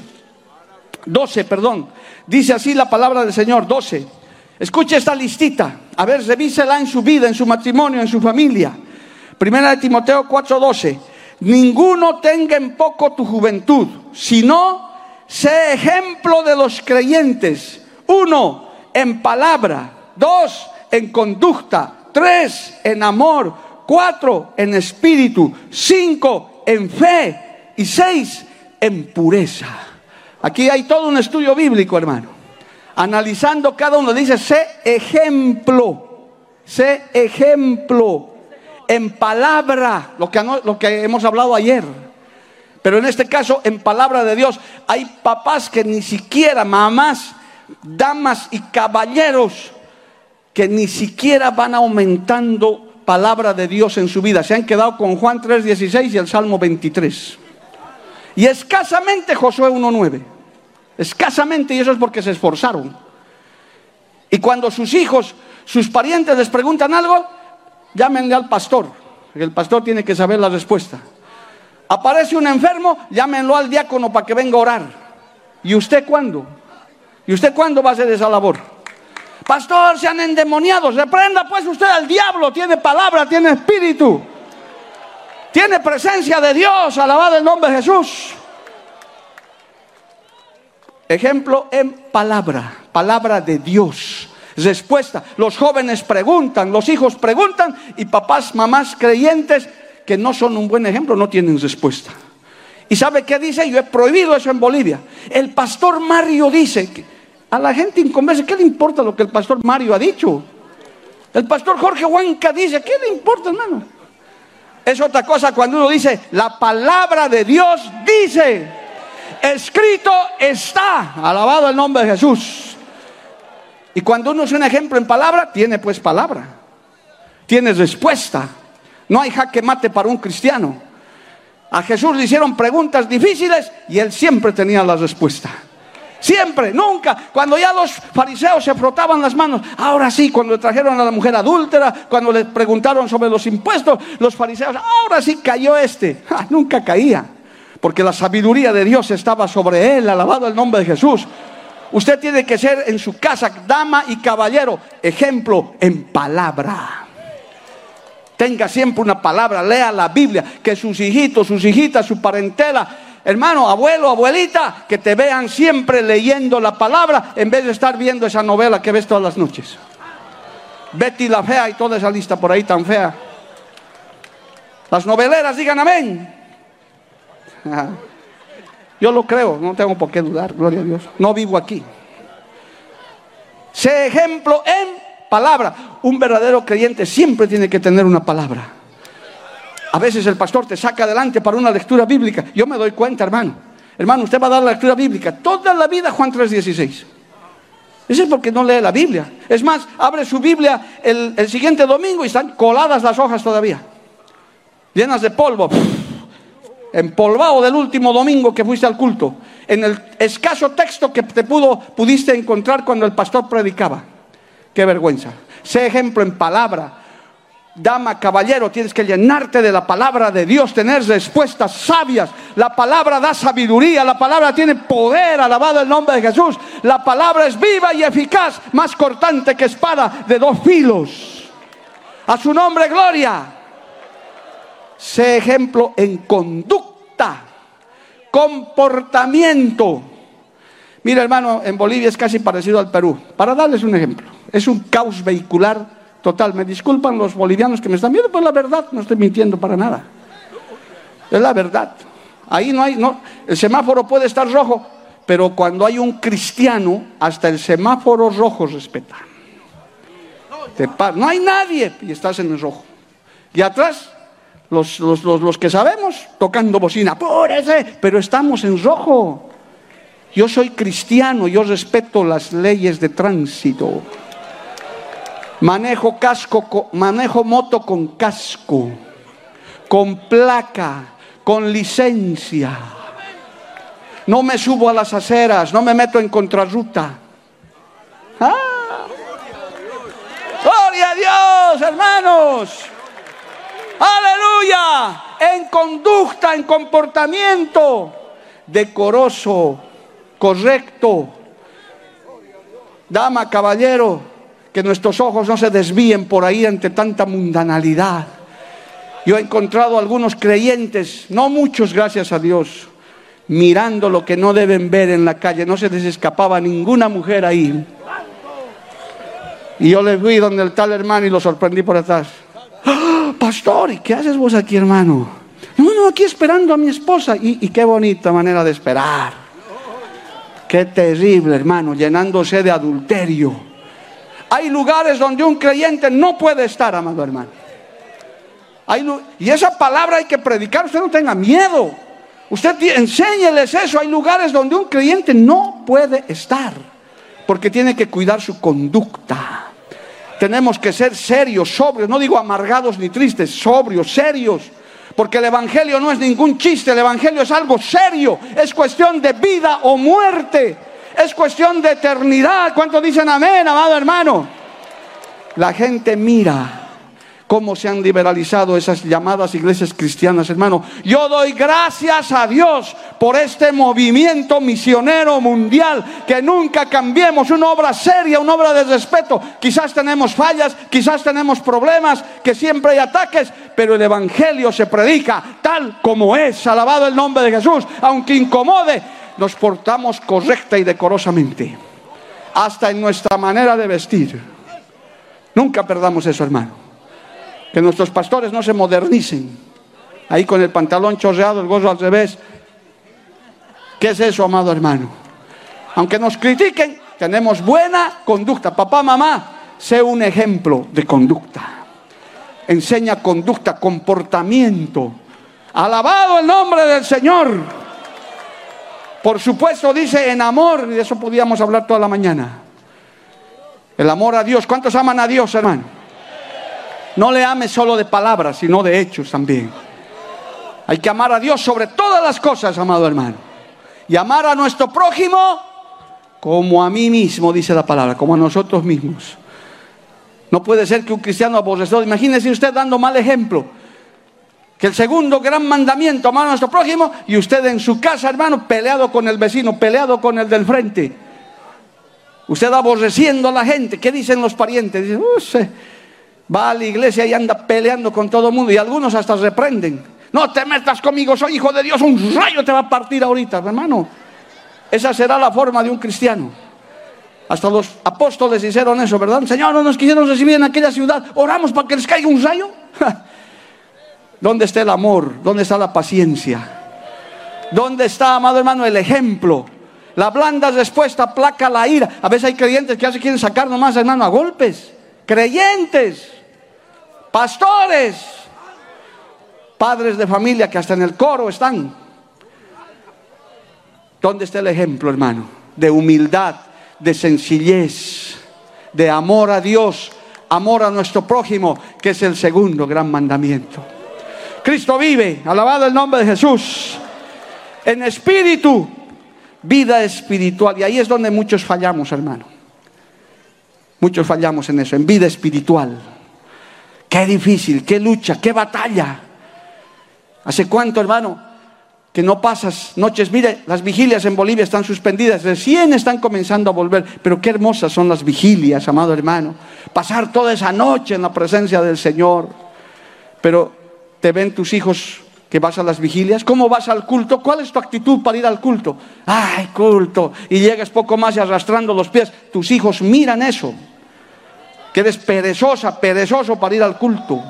12, perdón. Dice así la palabra del Señor, 12. Escuche esta listita. A ver, revísela en su vida, en su matrimonio, en su familia. Primera de Timoteo 4:12. Ninguno tenga en poco tu juventud, sino sé ejemplo de los creyentes. Uno, en palabra. Dos, en conducta. Tres, en amor. Cuatro, en espíritu. Cinco, en fe. Y seis, en pureza. Aquí hay todo un estudio bíblico, hermano. Analizando cada uno, dice, sé ejemplo. Sé ejemplo en palabra, lo que, hemos hablado ayer. Pero en este caso, en palabra de Dios, hay papás que ni siquiera, mamás, damas y caballeros, que ni siquiera van aumentando palabra de Dios en su vida. Se han quedado con Juan 3:16 y el Salmo 23. Y escasamente Josué 1:9. Escasamente, y eso es porque se esforzaron. Y cuando sus hijos, sus parientes les preguntan algo, llámenle al pastor, el pastor tiene que saber la respuesta. Aparece un enfermo, llámenlo al diácono para que venga a orar. ¿Y usted cuándo? ¿Y usted cuándo va a hacer esa labor? Pastor, sean endemoniados, reprenda pues usted al diablo, tiene palabra, tiene espíritu, tiene presencia de Dios, alabado el nombre de Jesús. Ejemplo en palabra, palabra de Dios respuesta. Los jóvenes preguntan, los hijos preguntan y papás, mamás creyentes que no son un buen ejemplo no tienen respuesta. ¿Y sabe qué dice? Yo he prohibido eso en Bolivia. El pastor Mario dice que a la gente inconversa, ¿qué le importa lo que el pastor Mario ha dicho? El pastor Jorge Huanca dice, ¿qué le importa, hermano? Es otra cosa cuando uno dice, la palabra de Dios dice, escrito está, alabado el nombre de Jesús. Y cuando uno es un ejemplo en palabra, tiene pues palabra. Tiene respuesta. No hay jaque mate para un cristiano. A Jesús le hicieron preguntas difíciles y él siempre tenía la respuesta. Siempre, nunca. Cuando ya los fariseos se frotaban las manos, ahora sí, cuando trajeron a la mujer adúltera, cuando le preguntaron sobre los impuestos, los fariseos, ahora sí cayó este. nunca caía, porque la sabiduría de Dios estaba sobre él, alabado el nombre de Jesús. Usted tiene que ser en su casa, dama y caballero, ejemplo en palabra. Tenga siempre una palabra, lea la Biblia, que sus hijitos, sus hijitas, su parentela, hermano, abuelo, abuelita, que te vean siempre leyendo la palabra en vez de estar viendo esa novela que ves todas las noches. Betty la fea y toda esa lista por ahí tan fea. Las noveleras digan amén. Yo lo creo, no tengo por qué dudar, gloria a Dios. No vivo aquí. Sé ejemplo en palabra. Un verdadero creyente siempre tiene que tener una palabra. A veces el pastor te saca adelante para una lectura bíblica. Yo me doy cuenta, hermano. Hermano, usted va a dar la lectura bíblica toda la vida, Juan 3:16. Eso es porque no lee la Biblia. Es más, abre su Biblia el, el siguiente domingo y están coladas las hojas todavía, llenas de polvo empolvado del último domingo que fuiste al culto. en el escaso texto que te pudo, pudiste encontrar cuando el pastor predicaba. Qué vergüenza. Sé ejemplo en palabra. Dama, caballero, tienes que llenarte de la palabra de Dios, tener respuestas sabias. La palabra da sabiduría, la palabra tiene poder, alabado el nombre de Jesús. La palabra es viva y eficaz, más cortante que espada de dos filos. A su nombre, gloria. Sé ejemplo en conducta, comportamiento. Mira, hermano, en Bolivia es casi parecido al Perú. Para darles un ejemplo, es un caos vehicular Total, me disculpan los bolivianos que me están viendo, pues la verdad, no estoy mintiendo para nada. Es la verdad. Ahí no hay, no, el semáforo puede estar rojo, pero cuando hay un cristiano, hasta el semáforo rojo respeta. no hay nadie y estás en el rojo. Y atrás, los, los, los, los que sabemos, tocando bocina, ese, pero estamos en rojo. Yo soy cristiano, yo respeto las leyes de tránsito. Manejo casco, manejo moto con casco, con placa, con licencia. No me subo a las aceras, no me meto en contrarruta. ¡Ah! Gloria a Dios, hermanos. Aleluya. En conducta, en comportamiento decoroso, correcto. Dama, caballero, que nuestros ojos no se desvíen por ahí ante tanta mundanalidad. Yo he encontrado algunos creyentes, no muchos, gracias a Dios, mirando lo que no deben ver en la calle. No se les escapaba ninguna mujer ahí. Y yo le fui donde el tal hermano y lo sorprendí por atrás. ¡Ah, pastor, ¿y qué haces vos aquí, hermano? No, no, aquí esperando a mi esposa. Y, qué bonita manera de esperar. Qué terrible, hermano, llenándose de adulterio. Hay lugares donde un creyente no puede estar, amado hermano. y esa palabra hay que predicar, usted no tenga miedo. Usted enséñeles eso. Hay lugares donde un creyente no puede estar porque tiene que cuidar su conducta. Tenemos que ser serios, sobrios, no digo amargados ni tristes, sobrios, serios. Porque el Evangelio no es ningún chiste, el Evangelio es algo serio, es cuestión de vida o muerte es cuestión de eternidad. ¿Cuántos dicen amén, amado hermano? La gente mira cómo se han liberalizado esas llamadas iglesias cristianas, hermano. Yo doy gracias a Dios por este movimiento misionero mundial, que nunca cambiemos una obra seria, una obra de respeto. Quizás tenemos fallas, quizás tenemos problemas, que siempre hay ataques, pero el Evangelio se predica tal como es, alabado el nombre de Jesús, aunque incomode nos portamos correcta y decorosamente, hasta en nuestra manera de vestir. Nunca perdamos eso, hermano. Que nuestros pastores no se modernicen. Ahí con el pantalón chorreado, el gorro al revés. ¿Qué es eso, amado hermano? Aunque nos critiquen, tenemos buena conducta. Papá, mamá, sé un ejemplo de conducta. Enseña conducta, comportamiento. Alabado el nombre del Señor. Por supuesto, dice en amor, y de eso podíamos hablar toda la mañana. El amor a Dios. ¿Cuántos aman a Dios, hermano? No le ames solo de palabras, sino de hechos también. Hay que amar a Dios sobre todas las cosas, amado hermano. Y amar a nuestro prójimo como a mí mismo, dice la palabra, como a nosotros mismos. No puede ser que un cristiano aborrecido, imagínese usted dando mal ejemplo que el segundo gran mandamiento, amar a nuestro prójimo, y usted en su casa, hermano, peleado con el vecino, peleado con el del frente. Usted aborreciendo a la gente. ¿Qué dicen los parientes? Dicen, va a la iglesia y anda peleando con todo el mundo. Y algunos hasta reprenden. No te metas conmigo, soy hijo de Dios. Un rayo te va a partir ahorita, hermano. Esa será la forma de un cristiano. Hasta los apóstoles hicieron eso, ¿verdad? Señor, no nos quisieron recibir en aquella ciudad. Oramos para que les caiga un rayo. ¿Dónde está el amor? ¿Dónde está la paciencia? ¿Dónde está, amado hermano, el ejemplo? La blanda respuesta placa la ira. A veces hay creyentes que ya se quieren sacar nomás, hermano, a golpes. Creyentes, pastores, padres de familia que hasta en el coro están. ¿Dónde está el ejemplo, hermano? De humildad, de sencillez, de amor a Dios, amor a nuestro prójimo, que es el segundo gran mandamiento. Cristo vive, alabado el nombre de Jesús, en espíritu, Vida espiritual. Y ahí es donde muchos fallamos, hermano. Muchos fallamos en eso, en vida espiritual. Qué difícil, qué lucha, qué batalla. ¿Hace cuánto, hermano? Que no pasas noches. Mire, las vigilias en Bolivia están suspendidas, recién están comenzando a volver. Pero qué hermosas son las vigilias, amado hermano. Pasar toda esa noche en la presencia del Señor. Pero te ven tus hijos que vas a las vigilias, ¿cómo vas al culto? ¿Cuál es tu actitud para ir al culto? Ay, culto. Y llegas poco más y arrastrando los pies. Tus hijos miran eso. Que eres perezosa, perezoso para ir al culto.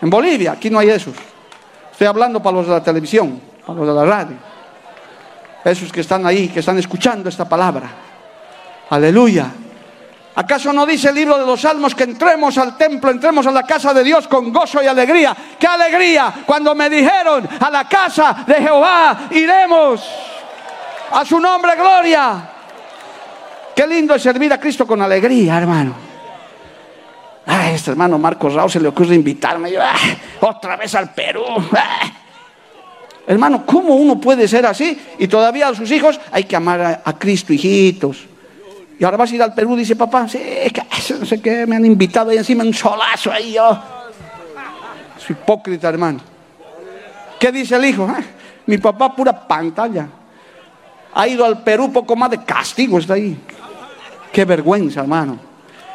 En Bolivia, aquí no hay esos. Estoy hablando para los de la televisión, para los de la radio. Esos que están ahí, que están escuchando esta palabra. Aleluya. ¿Acaso no dice el libro de los Salmos que entremos al templo, entremos a la casa de Dios con gozo y alegría? ¡Qué alegría! Cuando me dijeron a la casa de Jehová iremos. A su nombre, gloria. Qué lindo es servir a Cristo con alegría, hermano. A este hermano Marcos Rao se le ocurre invitarme. Yo, ah, otra vez al Perú. Ah. Hermano, ¿cómo uno puede ser así? Y todavía a sus hijos hay que amar a, Cristo, hijitos. Y ahora vas a ir al Perú, dice papá, sí, no sé qué, me han invitado ahí encima un solazo ahí yo. Es hipócrita, hermano. ¿Qué dice el hijo? Ah, mi papá pura pantalla. Ha ido al Perú poco más de castigo, está ahí. Qué vergüenza, hermano.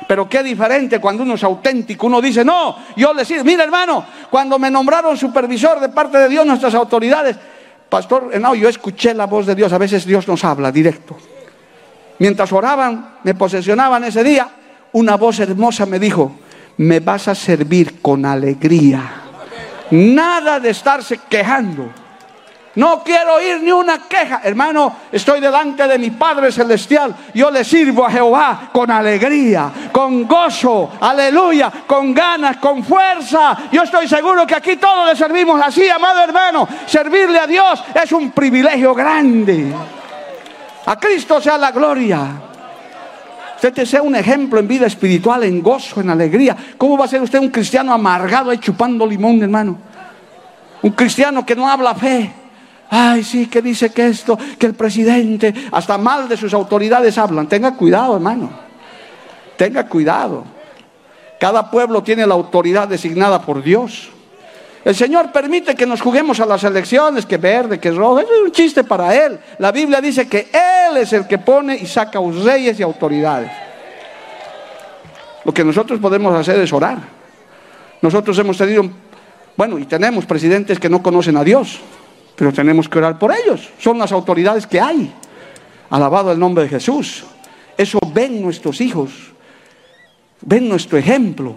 Pero qué diferente cuando uno es auténtico. Uno dice, no, yo le digo, mira hermano, cuando me nombraron supervisor de parte de Dios, nuestras autoridades, pastor, no, yo escuché la voz de Dios. A veces Dios nos habla directo. Mientras oraban, me posesionaban ese día, una voz hermosa me dijo, me vas a servir con alegría. Nada de estarse quejando. No quiero oír ni una queja. Hermano, estoy delante de mi Padre Celestial. Yo le sirvo a Jehová con alegría, con gozo, aleluya, con ganas, con fuerza. Yo estoy seguro que aquí todos le servimos así, amado hermano. Servirle a Dios es un privilegio grande. A Cristo sea la gloria. Usted te sea un ejemplo en vida espiritual, en gozo, en alegría. ¿Cómo va a ser usted un cristiano amargado ahí chupando limón, hermano? Un cristiano que no habla fe. Ay, sí, que dice que esto, que el presidente, hasta mal de sus autoridades hablan. Tenga cuidado, hermano. Tenga cuidado. Cada pueblo tiene la autoridad designada por Dios. El Señor permite que nos juguemos a las elecciones, que verde, que rojo. Eso es un chiste para Él. La Biblia dice que Él es el que pone y saca a los reyes y autoridades. Lo que nosotros podemos hacer es orar. Nosotros hemos tenido, bueno, y tenemos presidentes que no conocen a Dios, pero tenemos que orar por ellos. Son las autoridades que hay. Alabado el nombre de Jesús. Eso ven nuestros hijos, ven nuestro ejemplo.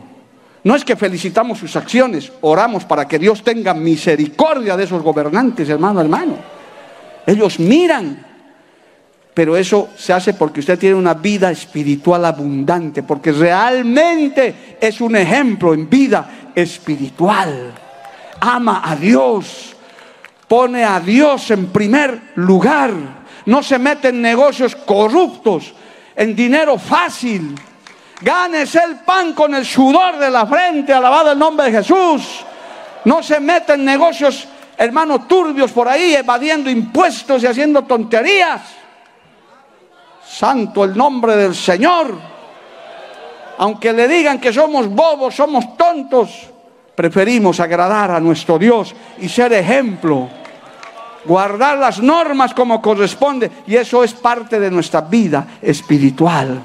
No es que felicitamos sus acciones, oramos para que Dios tenga misericordia de esos gobernantes, hermano, hermano. Ellos miran, pero eso se hace porque usted tiene una vida espiritual abundante, porque realmente es un ejemplo en vida espiritual. Ama a Dios, pone a Dios en primer lugar, no se mete en negocios corruptos, en dinero fácil Ganes el pan con el sudor de la frente, alabado el nombre de Jesús. No se mete en negocios, hermanos, turbios por ahí, evadiendo impuestos y haciendo tonterías. Santo el nombre del Señor. Aunque le digan que somos bobos, somos tontos, preferimos agradar a nuestro Dios y ser ejemplo. Guardar las normas como corresponde. Y eso es parte de nuestra vida espiritual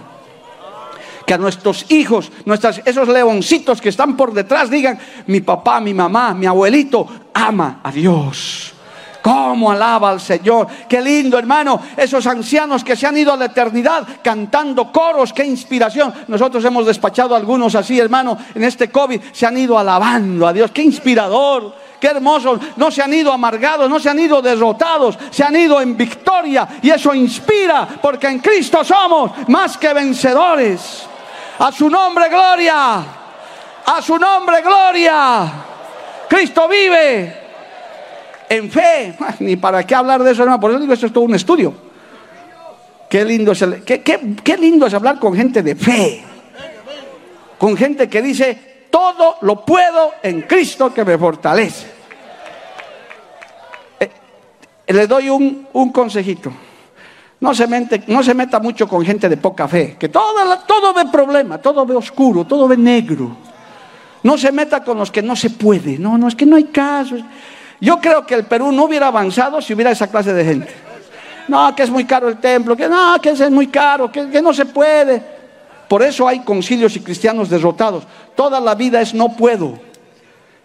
que a nuestros hijos, nuestras, esos leoncitos que están por detrás digan, mi papá, mi mamá, mi abuelito ama a Dios. ¿Cómo alaba al Señor? Qué lindo, hermano. Esos ancianos que se han ido a la eternidad cantando coros, qué inspiración. Nosotros hemos despachado a algunos así, hermano, en este COVID. Se han ido alabando a Dios. Qué inspirador, qué hermoso. No se han ido amargados, no se han ido derrotados, se han ido en victoria. Y eso inspira, porque en Cristo somos más que vencedores. A su nombre, gloria. A su nombre, gloria. Cristo vive. En fe. Ni para qué hablar de eso, hermano. Por eso digo, esto es todo un estudio. Qué lindo es, qué lindo es hablar con gente de fe. Con gente que dice, todo lo puedo en Cristo que me fortalece. Eh, le doy un, un consejito. No se, no se, meta mucho con gente de poca fe, que todo, ve problema, todo ve oscuro, todo ve negro. No se meta con los que no se puede. No, no, es que no hay caso. Yo creo que el Perú no hubiera avanzado si hubiera esa clase de gente. No, que es muy caro el templo, que no, que es muy caro, que no se puede. Por eso hay concilios y cristianos derrotados. Toda la vida es no puedo.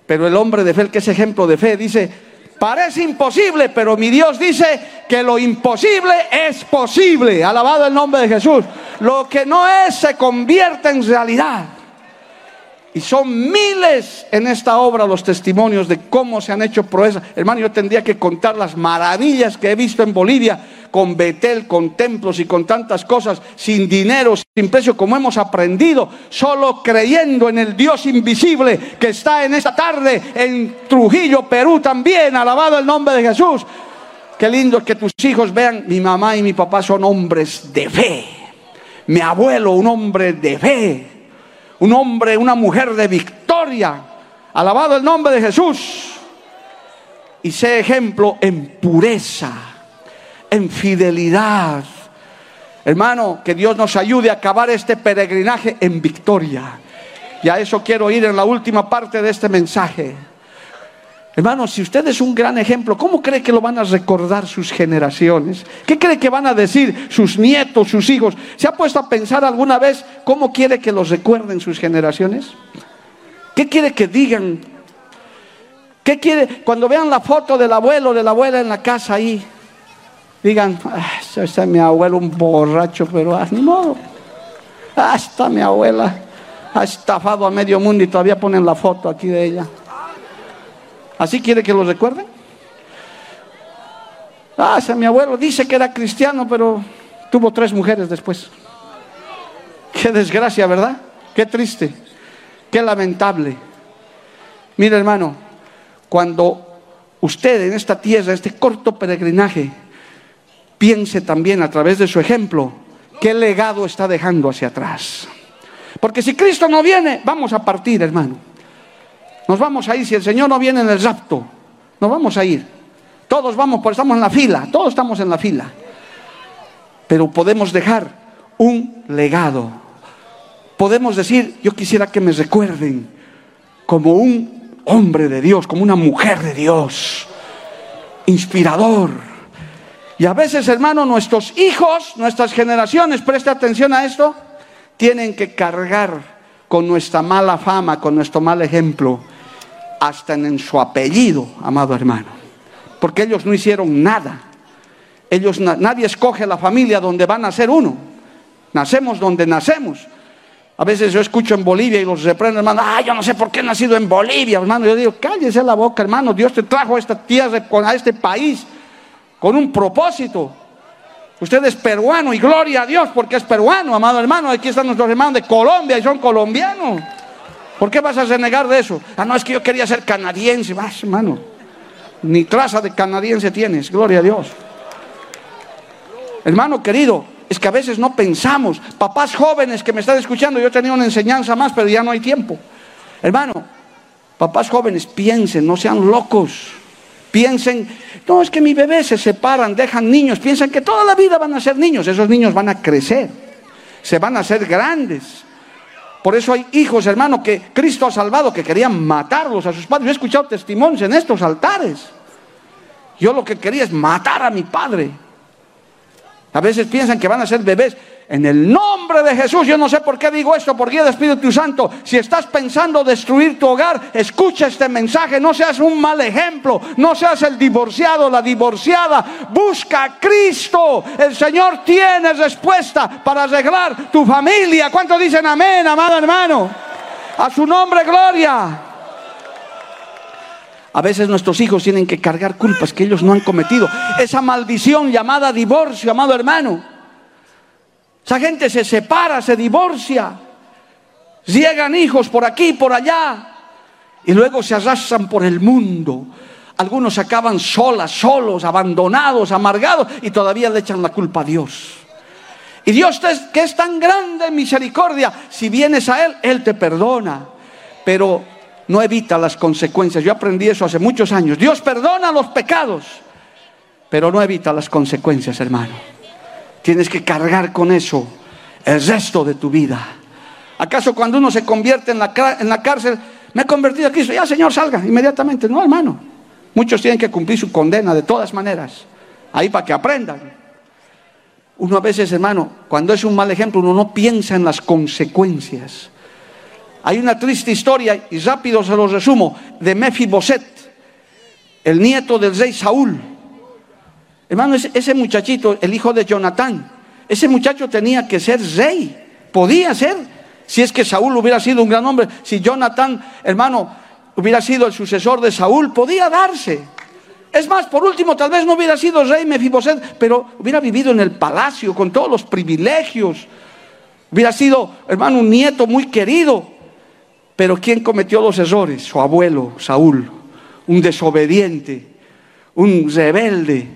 Pero el hombre de fe, el que es ejemplo de fe, dice, parece imposible, pero mi Dios dice que lo imposible es posible. Alabado el nombre de Jesús. Lo que no es se convierte en realidad. Y son miles en esta obra los testimonios de cómo se han hecho proezas. Hermano, yo tendría que contar las maravillas que he visto en Bolivia con Betel, con templos y con tantas cosas, sin dinero, sin precio, como hemos aprendido, solo creyendo en el Dios invisible que está en esta tarde en Trujillo, Perú también. Alabado el nombre de Jesús. Qué lindo que tus hijos vean, mi mamá y mi papá son hombres de fe. Mi abuelo, un hombre de fe un hombre, una mujer de victoria. Alabado el nombre de Jesús. Y sé ejemplo en pureza, en fidelidad. Hermano, que Dios nos ayude a acabar este peregrinaje en victoria. Y a eso quiero ir en la última parte de este mensaje. Hermano, si usted es un gran ejemplo, ¿cómo cree que lo van a recordar sus generaciones? ¿Qué cree que van a decir sus nietos, sus hijos? ¿Se ha puesto a pensar alguna vez cómo quiere que los recuerden sus generaciones? ¿Qué quiere que digan? ¿Qué quiere cuando vean la foto del abuelo o de la abuela en la casa ahí? Digan, ah, está mi abuelo un borracho, pero ah, ni modo. Ah, está mi abuela. Ha estafado a medio mundo y todavía ponen la foto aquí de ella. ¿Así quiere que lo recuerden? Ah, ese, mi abuelo dice que era cristiano, pero tuvo tres mujeres después. Qué desgracia, ¿verdad? Qué triste, qué lamentable. Mire, hermano, cuando usted en esta tierra, este corto peregrinaje, piense también a través de su ejemplo, qué legado está dejando hacia atrás. Porque si Cristo no viene, vamos a partir, hermano. Nos vamos a ir, si el Señor no viene en el rapto, nos vamos a ir. Todos vamos, porque estamos en la fila, todos estamos en la fila. Pero podemos dejar un legado. Podemos decir, yo quisiera que me recuerden como un hombre de Dios, como una mujer de Dios, inspirador. Y a veces, hermano, nuestros hijos, nuestras generaciones, presta atención a esto, tienen que cargar con nuestra mala fama, con nuestro mal ejemplo hasta en su apellido, amado hermano. Porque ellos no hicieron nada. Ellos, nadie escoge la familia donde van a ser uno. Nacemos donde nacemos. A veces yo escucho en Bolivia y los reprendo, hermano, ah, yo no sé por qué he nacido en Bolivia, hermano. Yo digo, cállese la boca, hermano. Dios te trajo a esta tierra, a este país, con un propósito. Usted es peruano y gloria a Dios porque es peruano, amado hermano. Aquí están nuestros hermanos de Colombia y son colombianos. ¿Por qué vas a renegar de eso? Ah, no, es que yo quería ser canadiense. Vas, hermano. Ni traza de canadiense tienes, gloria a Dios. Hermano querido, es que a veces no pensamos. Papás jóvenes que me están escuchando, yo tenía una enseñanza más, pero ya no hay tiempo. Hermano, papás jóvenes, piensen, no sean locos. Piensen, no, es que mi bebé se separan, dejan niños, piensan que toda la vida van a ser niños, esos niños van a crecer, se van a hacer grandes, por eso hay hijos, hermano, que Cristo ha salvado, que querían matarlos a sus padres. Yo he escuchado testimonios en estos altares. Yo lo que quería es matar a mi padre. A veces piensan que van a ser bebés. En el nombre de Jesús, yo no sé por qué digo esto, por guía del Espíritu Santo. Si estás pensando destruir tu hogar, escucha este mensaje. No seas un mal ejemplo, no seas el divorciado, la divorciada. Busca a Cristo. El Señor tiene respuesta para arreglar tu familia. ¿Cuántos dicen amén, amado hermano? A su nombre, gloria. A veces nuestros hijos tienen que cargar culpas que ellos no han cometido. Esa maldición llamada divorcio, amado hermano. Esa gente se separa, se divorcia. Llegan hijos por aquí, por allá. Y luego se arrastran por el mundo. Algunos acaban solas, solos, abandonados, amargados y todavía le echan la culpa a Dios. Y Dios que es tan grande en misericordia, si vienes a Él, Él te perdona. Pero no evita las consecuencias. Yo aprendí eso hace muchos años. Dios perdona los pecados, pero no evita las consecuencias, hermano. Tienes que cargar con eso el resto de tu vida. ¿Acaso cuando uno se convierte en la, en la cárcel, me he convertido a Cristo, ya Señor, salga inmediatamente? No, hermano. Muchos tienen que cumplir su condena de todas maneras, ahí para que aprendan. Uno a veces, hermano, cuando es un mal ejemplo, uno no piensa en las consecuencias. Hay una triste historia, y rápido se los resumo, de Mefiboset, el nieto del rey Saúl. Hermano, ese muchachito, el hijo de Jonatán, ese muchacho tenía que ser rey, podía ser, si es que Saúl hubiera sido un gran hombre, si Jonatán, hermano, hubiera sido el sucesor de Saúl, podía darse. Es más, por último, tal vez no hubiera sido rey Mefiboset, pero hubiera vivido en el palacio con todos los privilegios. Hubiera sido, hermano, un nieto muy querido. Pero ¿quién cometió los errores? Su abuelo, Saúl, un desobediente, un rebelde,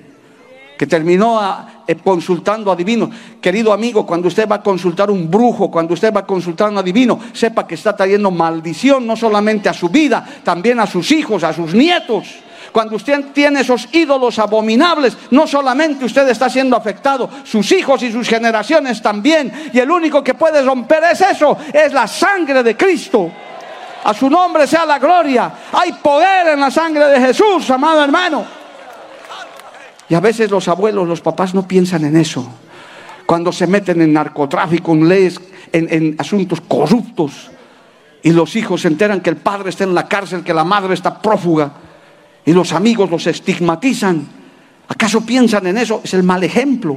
que terminó eh, consultando a divino. Querido amigo, cuando usted va a consultar un brujo, cuando usted va a consultar a un adivino, sepa que está trayendo maldición no solamente a su vida, también a sus hijos, a sus nietos. Cuando usted tiene esos ídolos abominables, no solamente usted está siendo afectado, sus hijos y sus generaciones también. Y el único que puede romper es eso, es la sangre de Cristo. A su nombre sea la gloria. Hay poder en la sangre de Jesús, amado hermano. Y a veces los abuelos, los papás no piensan en eso. Cuando se meten en narcotráfico, en leyes, en, asuntos corruptos. Y los hijos se enteran que el padre está en la cárcel, que la madre está prófuga y los amigos los estigmatizan. ¿Acaso piensan en eso? Es el mal ejemplo.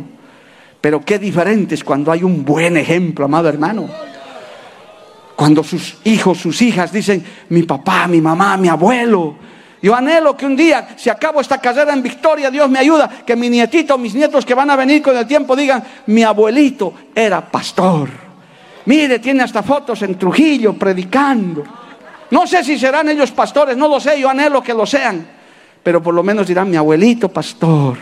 Pero qué diferente es cuando hay un buen ejemplo, amado hermano. Cuando sus hijos, sus hijas dicen, mi papá, mi mamá, mi abuelo. Yo anhelo que un día, si acabo esta carrera en victoria, Dios me ayuda, que mi nietito, mis nietos que van a venir con el tiempo digan, mi abuelito era pastor. Mire, tiene hasta fotos en Trujillo predicando. No sé si serán ellos pastores, no lo sé, yo anhelo que lo sean pero por lo menos dirán mi abuelito pastor.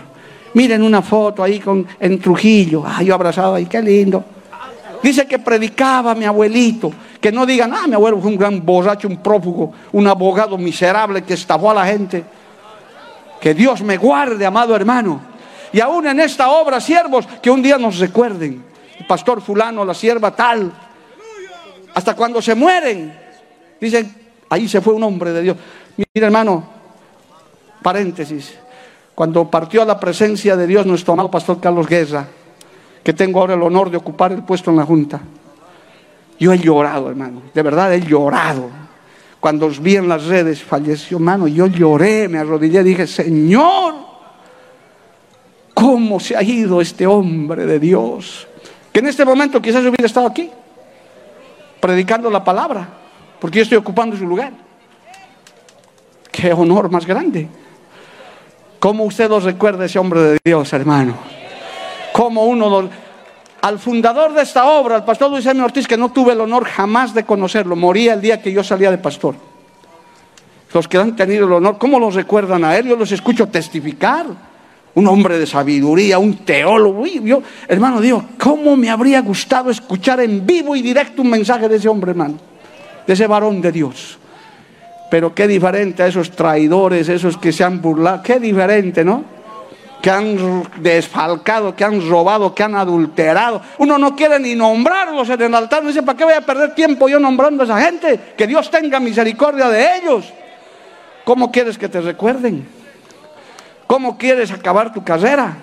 Miren una foto ahí con, en Trujillo, ay, yo abrazado ahí, qué lindo. Dice que predicaba mi abuelito, que no digan, ah, mi abuelo fue un gran borracho, un prófugo, un abogado miserable que estafó a la gente. Que Dios me guarde, amado hermano. Y aún en esta obra, siervos, que un día nos recuerden. El pastor fulano, la sierva tal. Hasta cuando se mueren, dicen, ahí se fue un hombre de Dios. Mira, hermano, Paréntesis. Cuando partió a la presencia de Dios nuestro amado pastor Carlos Guerra, que tengo ahora el honor de ocupar el puesto en la Junta, yo he llorado, hermano, de verdad he llorado. Cuando os vi en las redes, falleció, hermano, yo lloré, me arrodillé, dije, Señor, ¿cómo se ha ido este hombre de Dios? Que en este momento quizás hubiera estado aquí, predicando la palabra, porque yo estoy ocupando su lugar. Qué honor más grande. ¿Cómo usted lo recuerda ese hombre de Dios, hermano? ¿Cómo uno. Al fundador de esta obra, al pastor Luis M. Ortiz, que no tuve el honor jamás de conocerlo, moría el día que yo salía de pastor. Los que han tenido el honor, ¿cómo los recuerdan a él? Yo los escucho testificar. Un hombre de sabiduría, un teólogo. Yo, hermano, digo, ¿cómo me habría gustado escuchar en vivo y directo un mensaje de ese hombre, hermano? De ese varón de Dios. Pero qué diferente a esos traidores, esos que se han burlado, qué diferente, ¿no? Que han desfalcado, que han robado, que han adulterado. Uno no quiere ni nombrarlos en el altar. No dice, ¿para qué voy a perder tiempo yo nombrando a esa gente? Que Dios tenga misericordia de ellos. ¿Cómo quieres que te recuerden? ¿Cómo quieres acabar tu carrera?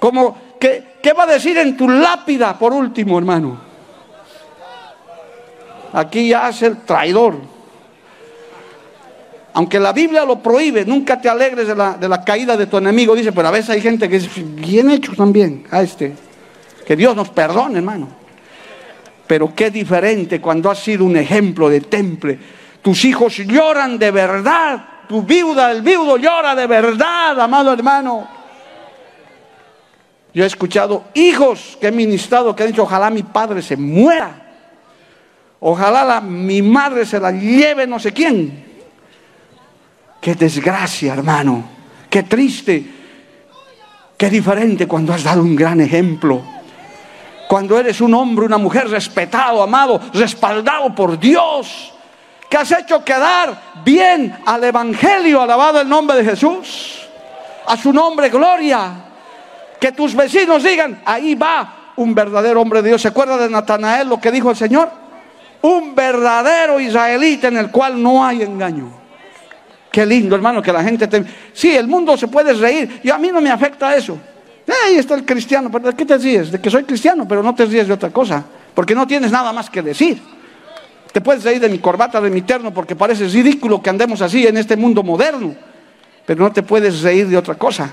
¿Cómo, qué, ¿Qué va a decir en tu lápida por último, hermano? Aquí ya es el traidor. Aunque la Biblia lo prohíbe, nunca te alegres de la, caída de tu enemigo. Dice, pero a veces hay gente que dice, bien hecho también a este. Que Dios nos perdone, hermano. Pero qué diferente cuando has sido un ejemplo de temple. Tus hijos lloran de verdad. Tu viuda, el viudo llora de verdad, amado hermano. Yo he escuchado hijos que he ministrado que han dicho, ojalá mi padre se muera. Ojalá mi madre se la lleve no sé quién. Qué desgracia, hermano. Qué triste. Qué diferente cuando has dado un gran ejemplo. Cuando eres un hombre, una mujer respetado, amado, respaldado por Dios. Que has hecho quedar bien al Evangelio, alabado el nombre de Jesús. A su nombre, gloria. Que tus vecinos digan, ahí va un verdadero hombre de Dios. ¿Se acuerda de Natanael lo que dijo el Señor? Un verdadero israelita en el cual no hay engaño. Qué lindo, hermano, que la gente te... Sí, el mundo se puede reír. Y a mí no me afecta eso. Ahí está el cristiano. ¿Pero ¿De qué te ríes? De que soy cristiano, pero no te ríes de otra cosa. Porque no tienes nada más que decir. Te puedes reír de mi corbata, de mi terno, porque parece ridículo que andemos así en este mundo moderno. Pero no te puedes reír de otra cosa.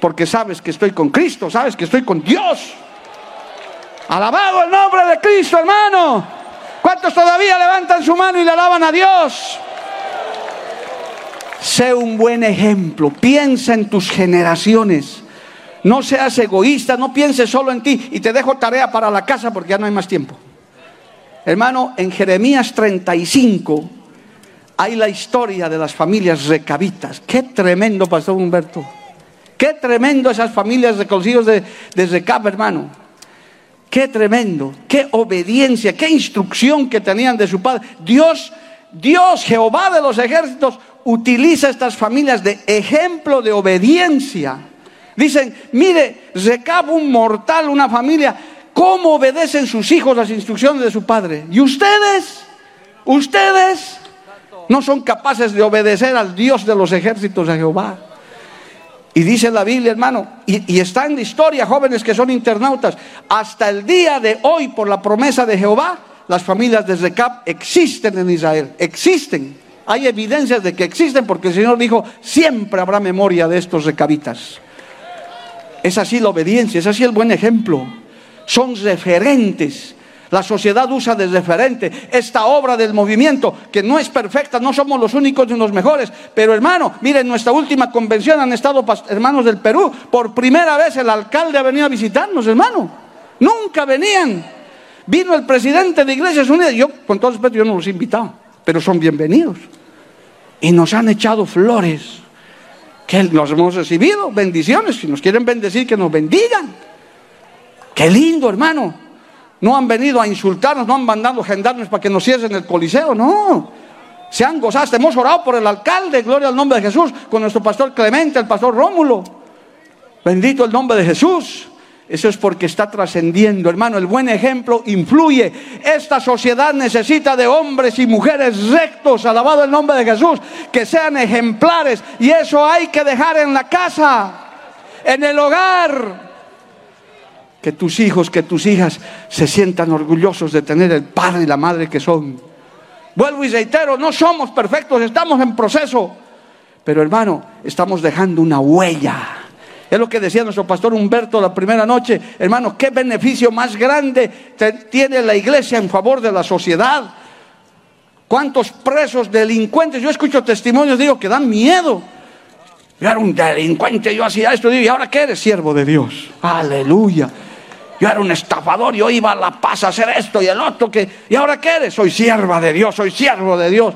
Porque sabes que estoy con Cristo, sabes que estoy con Dios. Alabado el nombre de Cristo, hermano. ¿Cuántos todavía levantan su mano y le alaban a Dios? Sé un buen ejemplo. Piensa en tus generaciones. No seas egoísta, no pienses solo en ti. Y te dejo tarea para la casa porque ya no hay más tiempo. Hermano, en Jeremías 35 hay la historia de las familias recabitas. Qué tremendo, Pastor Humberto. Qué tremendo esas familias reconocidas de, de Recab, hermano. Qué tremendo, qué obediencia, qué instrucción que tenían de su padre. Dios, Dios, Jehová de los ejércitos, utiliza estas familias de ejemplo de obediencia. Dicen, mire, Recab un mortal, una familia, ¿Cómo obedecen sus hijos las instrucciones de su padre? ¿Y ustedes? ¿Ustedes? No son capaces de obedecer al Dios de los ejércitos de Jehová. Y dice la Biblia, hermano, y, está en la historia, jóvenes que son internautas, hasta el día de hoy, por la promesa de Jehová, las familias de Recap existen en Israel, existen. Hay evidencias de que existen porque el Señor dijo, siempre habrá memoria de estos recabitas. Es así la obediencia, es así el buen ejemplo son referentes. La sociedad usa de referente esta obra del movimiento, que no es perfecta, no somos los únicos ni los mejores. Pero hermano, miren, nuestra última convención han estado hermanos del Perú. Por primera vez el alcalde ha venido a visitarnos, hermano. Nunca venían. Vino el presidente de Iglesias Unidas. Yo, con todo respeto, yo no los he invitado, pero son bienvenidos. Y nos han echado flores. Que los hemos recibido, bendiciones. Si nos quieren bendecir, que nos bendigan. Qué lindo, hermano. No han venido a insultarnos, no han mandado gendarmes para que nos cierren el coliseo, no. Se han gozado, hemos orado por el alcalde, gloria al nombre de Jesús, con nuestro pastor Clemente, el pastor Rómulo. Bendito el nombre de Jesús. Eso es porque está trascendiendo, hermano. El buen ejemplo influye. Esta sociedad necesita de hombres y mujeres rectos, alabado el nombre de Jesús, que sean ejemplares. Y eso hay que dejar en la casa, en el hogar, que tus hijos, que tus hijas se sientan orgullosos de tener el padre y la madre que son. Vuelvo y reitero, no somos perfectos, estamos en proceso. Pero hermano, estamos dejando una huella. Es lo que decía nuestro pastor Humberto la primera noche. Hermano, qué beneficio más grande tiene la iglesia en favor de la sociedad. ¿Cuántos presos, delincuentes? Yo escucho testimonios, digo, que dan miedo. Yo era un delincuente, yo hacía esto, digo, ¿y ahora qué eres? Siervo de Dios. Aleluya. Yo era un estafador, yo iba a La Paz a hacer esto y el otro que... ¿Y ahora qué eres? Soy sierva de Dios, soy siervo de Dios.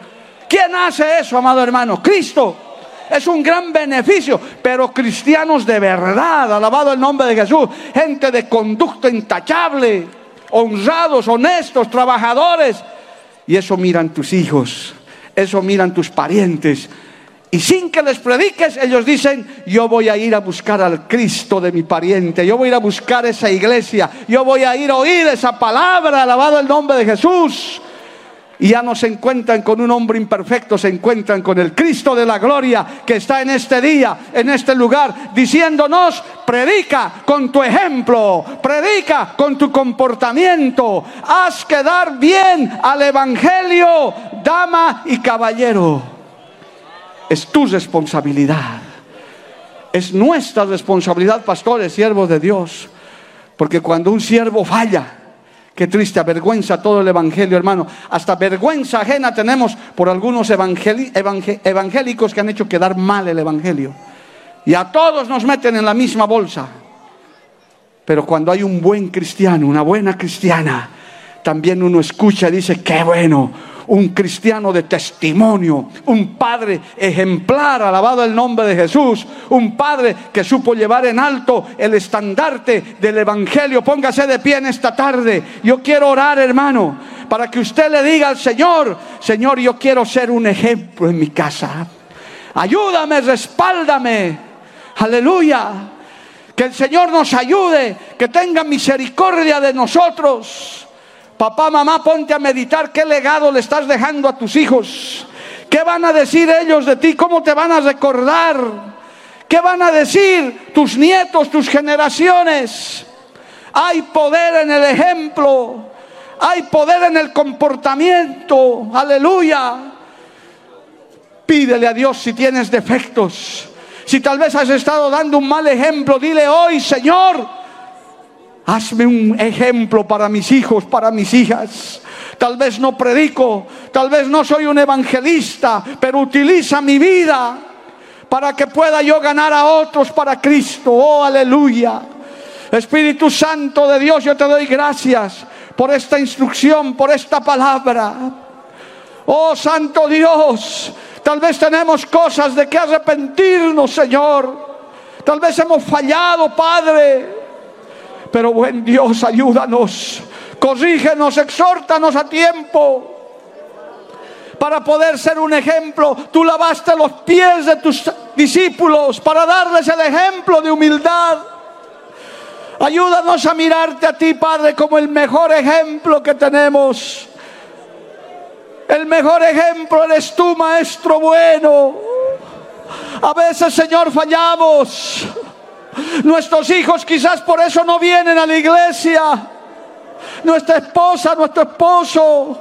¿Quién hace eso, amado hermano? Cristo. Es un gran beneficio, pero cristianos de verdad, alabado el nombre de Jesús, gente de conducta intachable, honrados, honestos, trabajadores. Y eso miran tus hijos, eso miran tus parientes, y sin que les prediques, ellos dicen, yo voy a ir a buscar al Cristo de mi pariente, yo voy a ir a buscar esa iglesia, yo voy a ir a oír esa palabra, alabado el nombre de Jesús. Y ya no se encuentran con un hombre imperfecto, se encuentran con el Cristo de la gloria que está en este día, en este lugar, diciéndonos, predica con tu ejemplo, predica con tu comportamiento, haz quedar bien al Evangelio, dama y caballero es tu responsabilidad. Es nuestra responsabilidad, pastores, siervos de Dios. Porque cuando un siervo falla, qué triste, avergüenza todo el Evangelio, hermano. Hasta vergüenza ajena tenemos por algunos evangélicos que han hecho quedar mal el Evangelio. Y a todos nos meten en la misma bolsa. Pero cuando hay un buen cristiano, una buena cristiana, también uno escucha y dice, qué bueno, un cristiano de testimonio, un padre ejemplar, alabado el nombre de Jesús, un padre que supo llevar en alto el estandarte del Evangelio. Póngase de pie en esta tarde. Yo quiero orar, hermano, para que usted le diga al Señor, Señor, yo quiero ser un ejemplo en mi casa. Ayúdame, respáldame. Aleluya. Que el Señor nos ayude, que tenga misericordia de nosotros. Papá, mamá, ponte a meditar qué legado le estás dejando a tus hijos. ¿Qué van a decir ellos de ti? ¿Cómo te van a recordar? ¿Qué van a decir tus nietos, tus generaciones? Hay poder en el ejemplo. Hay poder en el comportamiento. Aleluya. Pídele a Dios si tienes defectos. Si tal vez has estado dando un mal ejemplo, dile hoy, Señor, hazme un ejemplo para mis hijos, para mis hijas. Tal vez no predico, tal vez no soy un evangelista, pero utiliza mi vida para que pueda yo ganar a otros para Cristo. Oh, aleluya. Espíritu Santo de Dios, yo te doy gracias por esta instrucción, por esta palabra. Oh, Santo Dios, tal vez tenemos cosas de que arrepentirnos, Señor. Tal vez hemos fallado, Padre. Pero buen Dios, ayúdanos corrígenos, exhórtanos a tiempo para poder ser un ejemplo. Tú lavaste los pies de tus discípulos para darles el ejemplo de humildad. Ayúdanos a mirarte a ti, Padre, como el mejor ejemplo que tenemos. El mejor ejemplo eres tú, Maestro bueno. A veces, Señor, fallamos. Nuestros hijos quizás por eso no vienen a la iglesia nuestra esposa, nuestro esposo.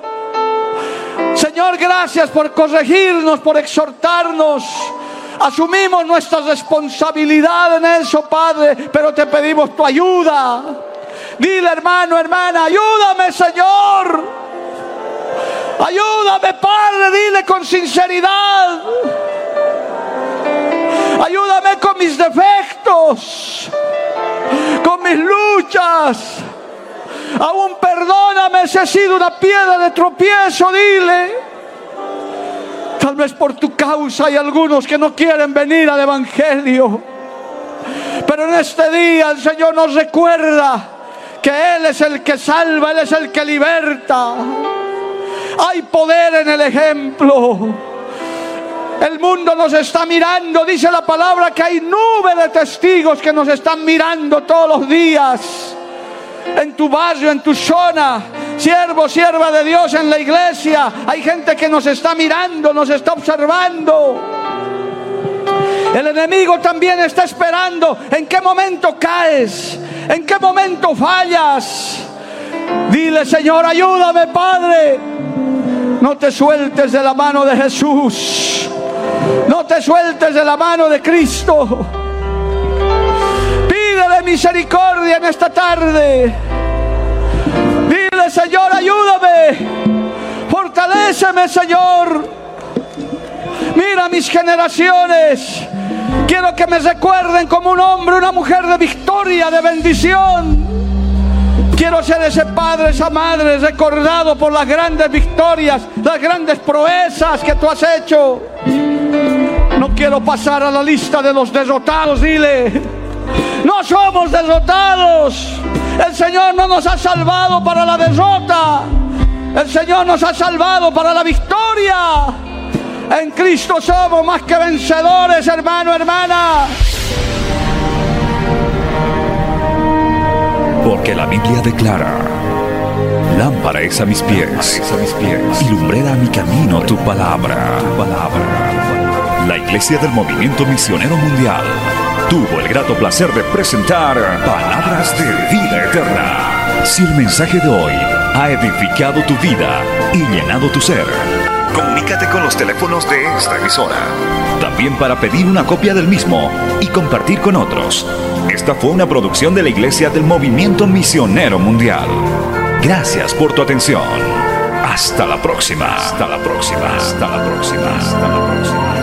Señor, gracias por corregirnos, por exhortarnos. Asumimos nuestra responsabilidad en eso, Padre, pero te pedimos tu ayuda. Dile, hermano, hermana, ayúdame, Señor. Ayúdame, Padre, dile con sinceridad. Ayúdame con mis defectos, con mis luchas. Aún perdóname si he sido una piedra de tropiezo, dile. Tal vez por tu causa hay algunos que no quieren venir al Evangelio. Pero en este día el Señor nos recuerda que Él es el que salva, Él es el que liberta. Hay poder en el ejemplo. El mundo nos está mirando, dice la palabra que hay nube de testigos que nos están mirando todos los días en tu barrio, en tu zona, siervo, sierva de Dios en la iglesia. Hay gente que nos está mirando, nos está observando. El enemigo también está esperando en qué momento caes, en qué momento fallas. Dile, Señor, ayúdame, Padre. No te sueltes de la mano de Jesús. No te sueltes de la mano de Cristo de misericordia en esta tarde. Dile, Señor, ayúdame. Fortaléceme, Señor. Mira mis generaciones. Quiero que me recuerden como un hombre, una mujer de victoria, de bendición. Quiero ser ese padre, esa madre, recordado por las grandes victorias, las grandes proezas que tú has hecho. No quiero pasar a la lista de los derrotados, dile. No somos derrotados. El Señor no nos ha salvado para la derrota. El Señor nos ha salvado para la victoria. En Cristo somos más que vencedores, hermano, hermana. Porque la Biblia declara, lámpara es a mis pies, a mis pies y lumbrera a mi camino tu palabra, tu palabra. La Iglesia del Movimiento Misionero Mundial tuvo el grato placer de presentar Palabras de Vida Eterna. Si el mensaje de hoy ha edificado tu vida y llenado tu ser, comunícate con los teléfonos de esta emisora. También para pedir una copia del mismo y compartir con otros. Esta fue una producción de la Iglesia del Movimiento Misionero Mundial. Gracias por tu atención. Hasta la próxima. Hasta la próxima. Hasta la próxima. Hasta la próxima.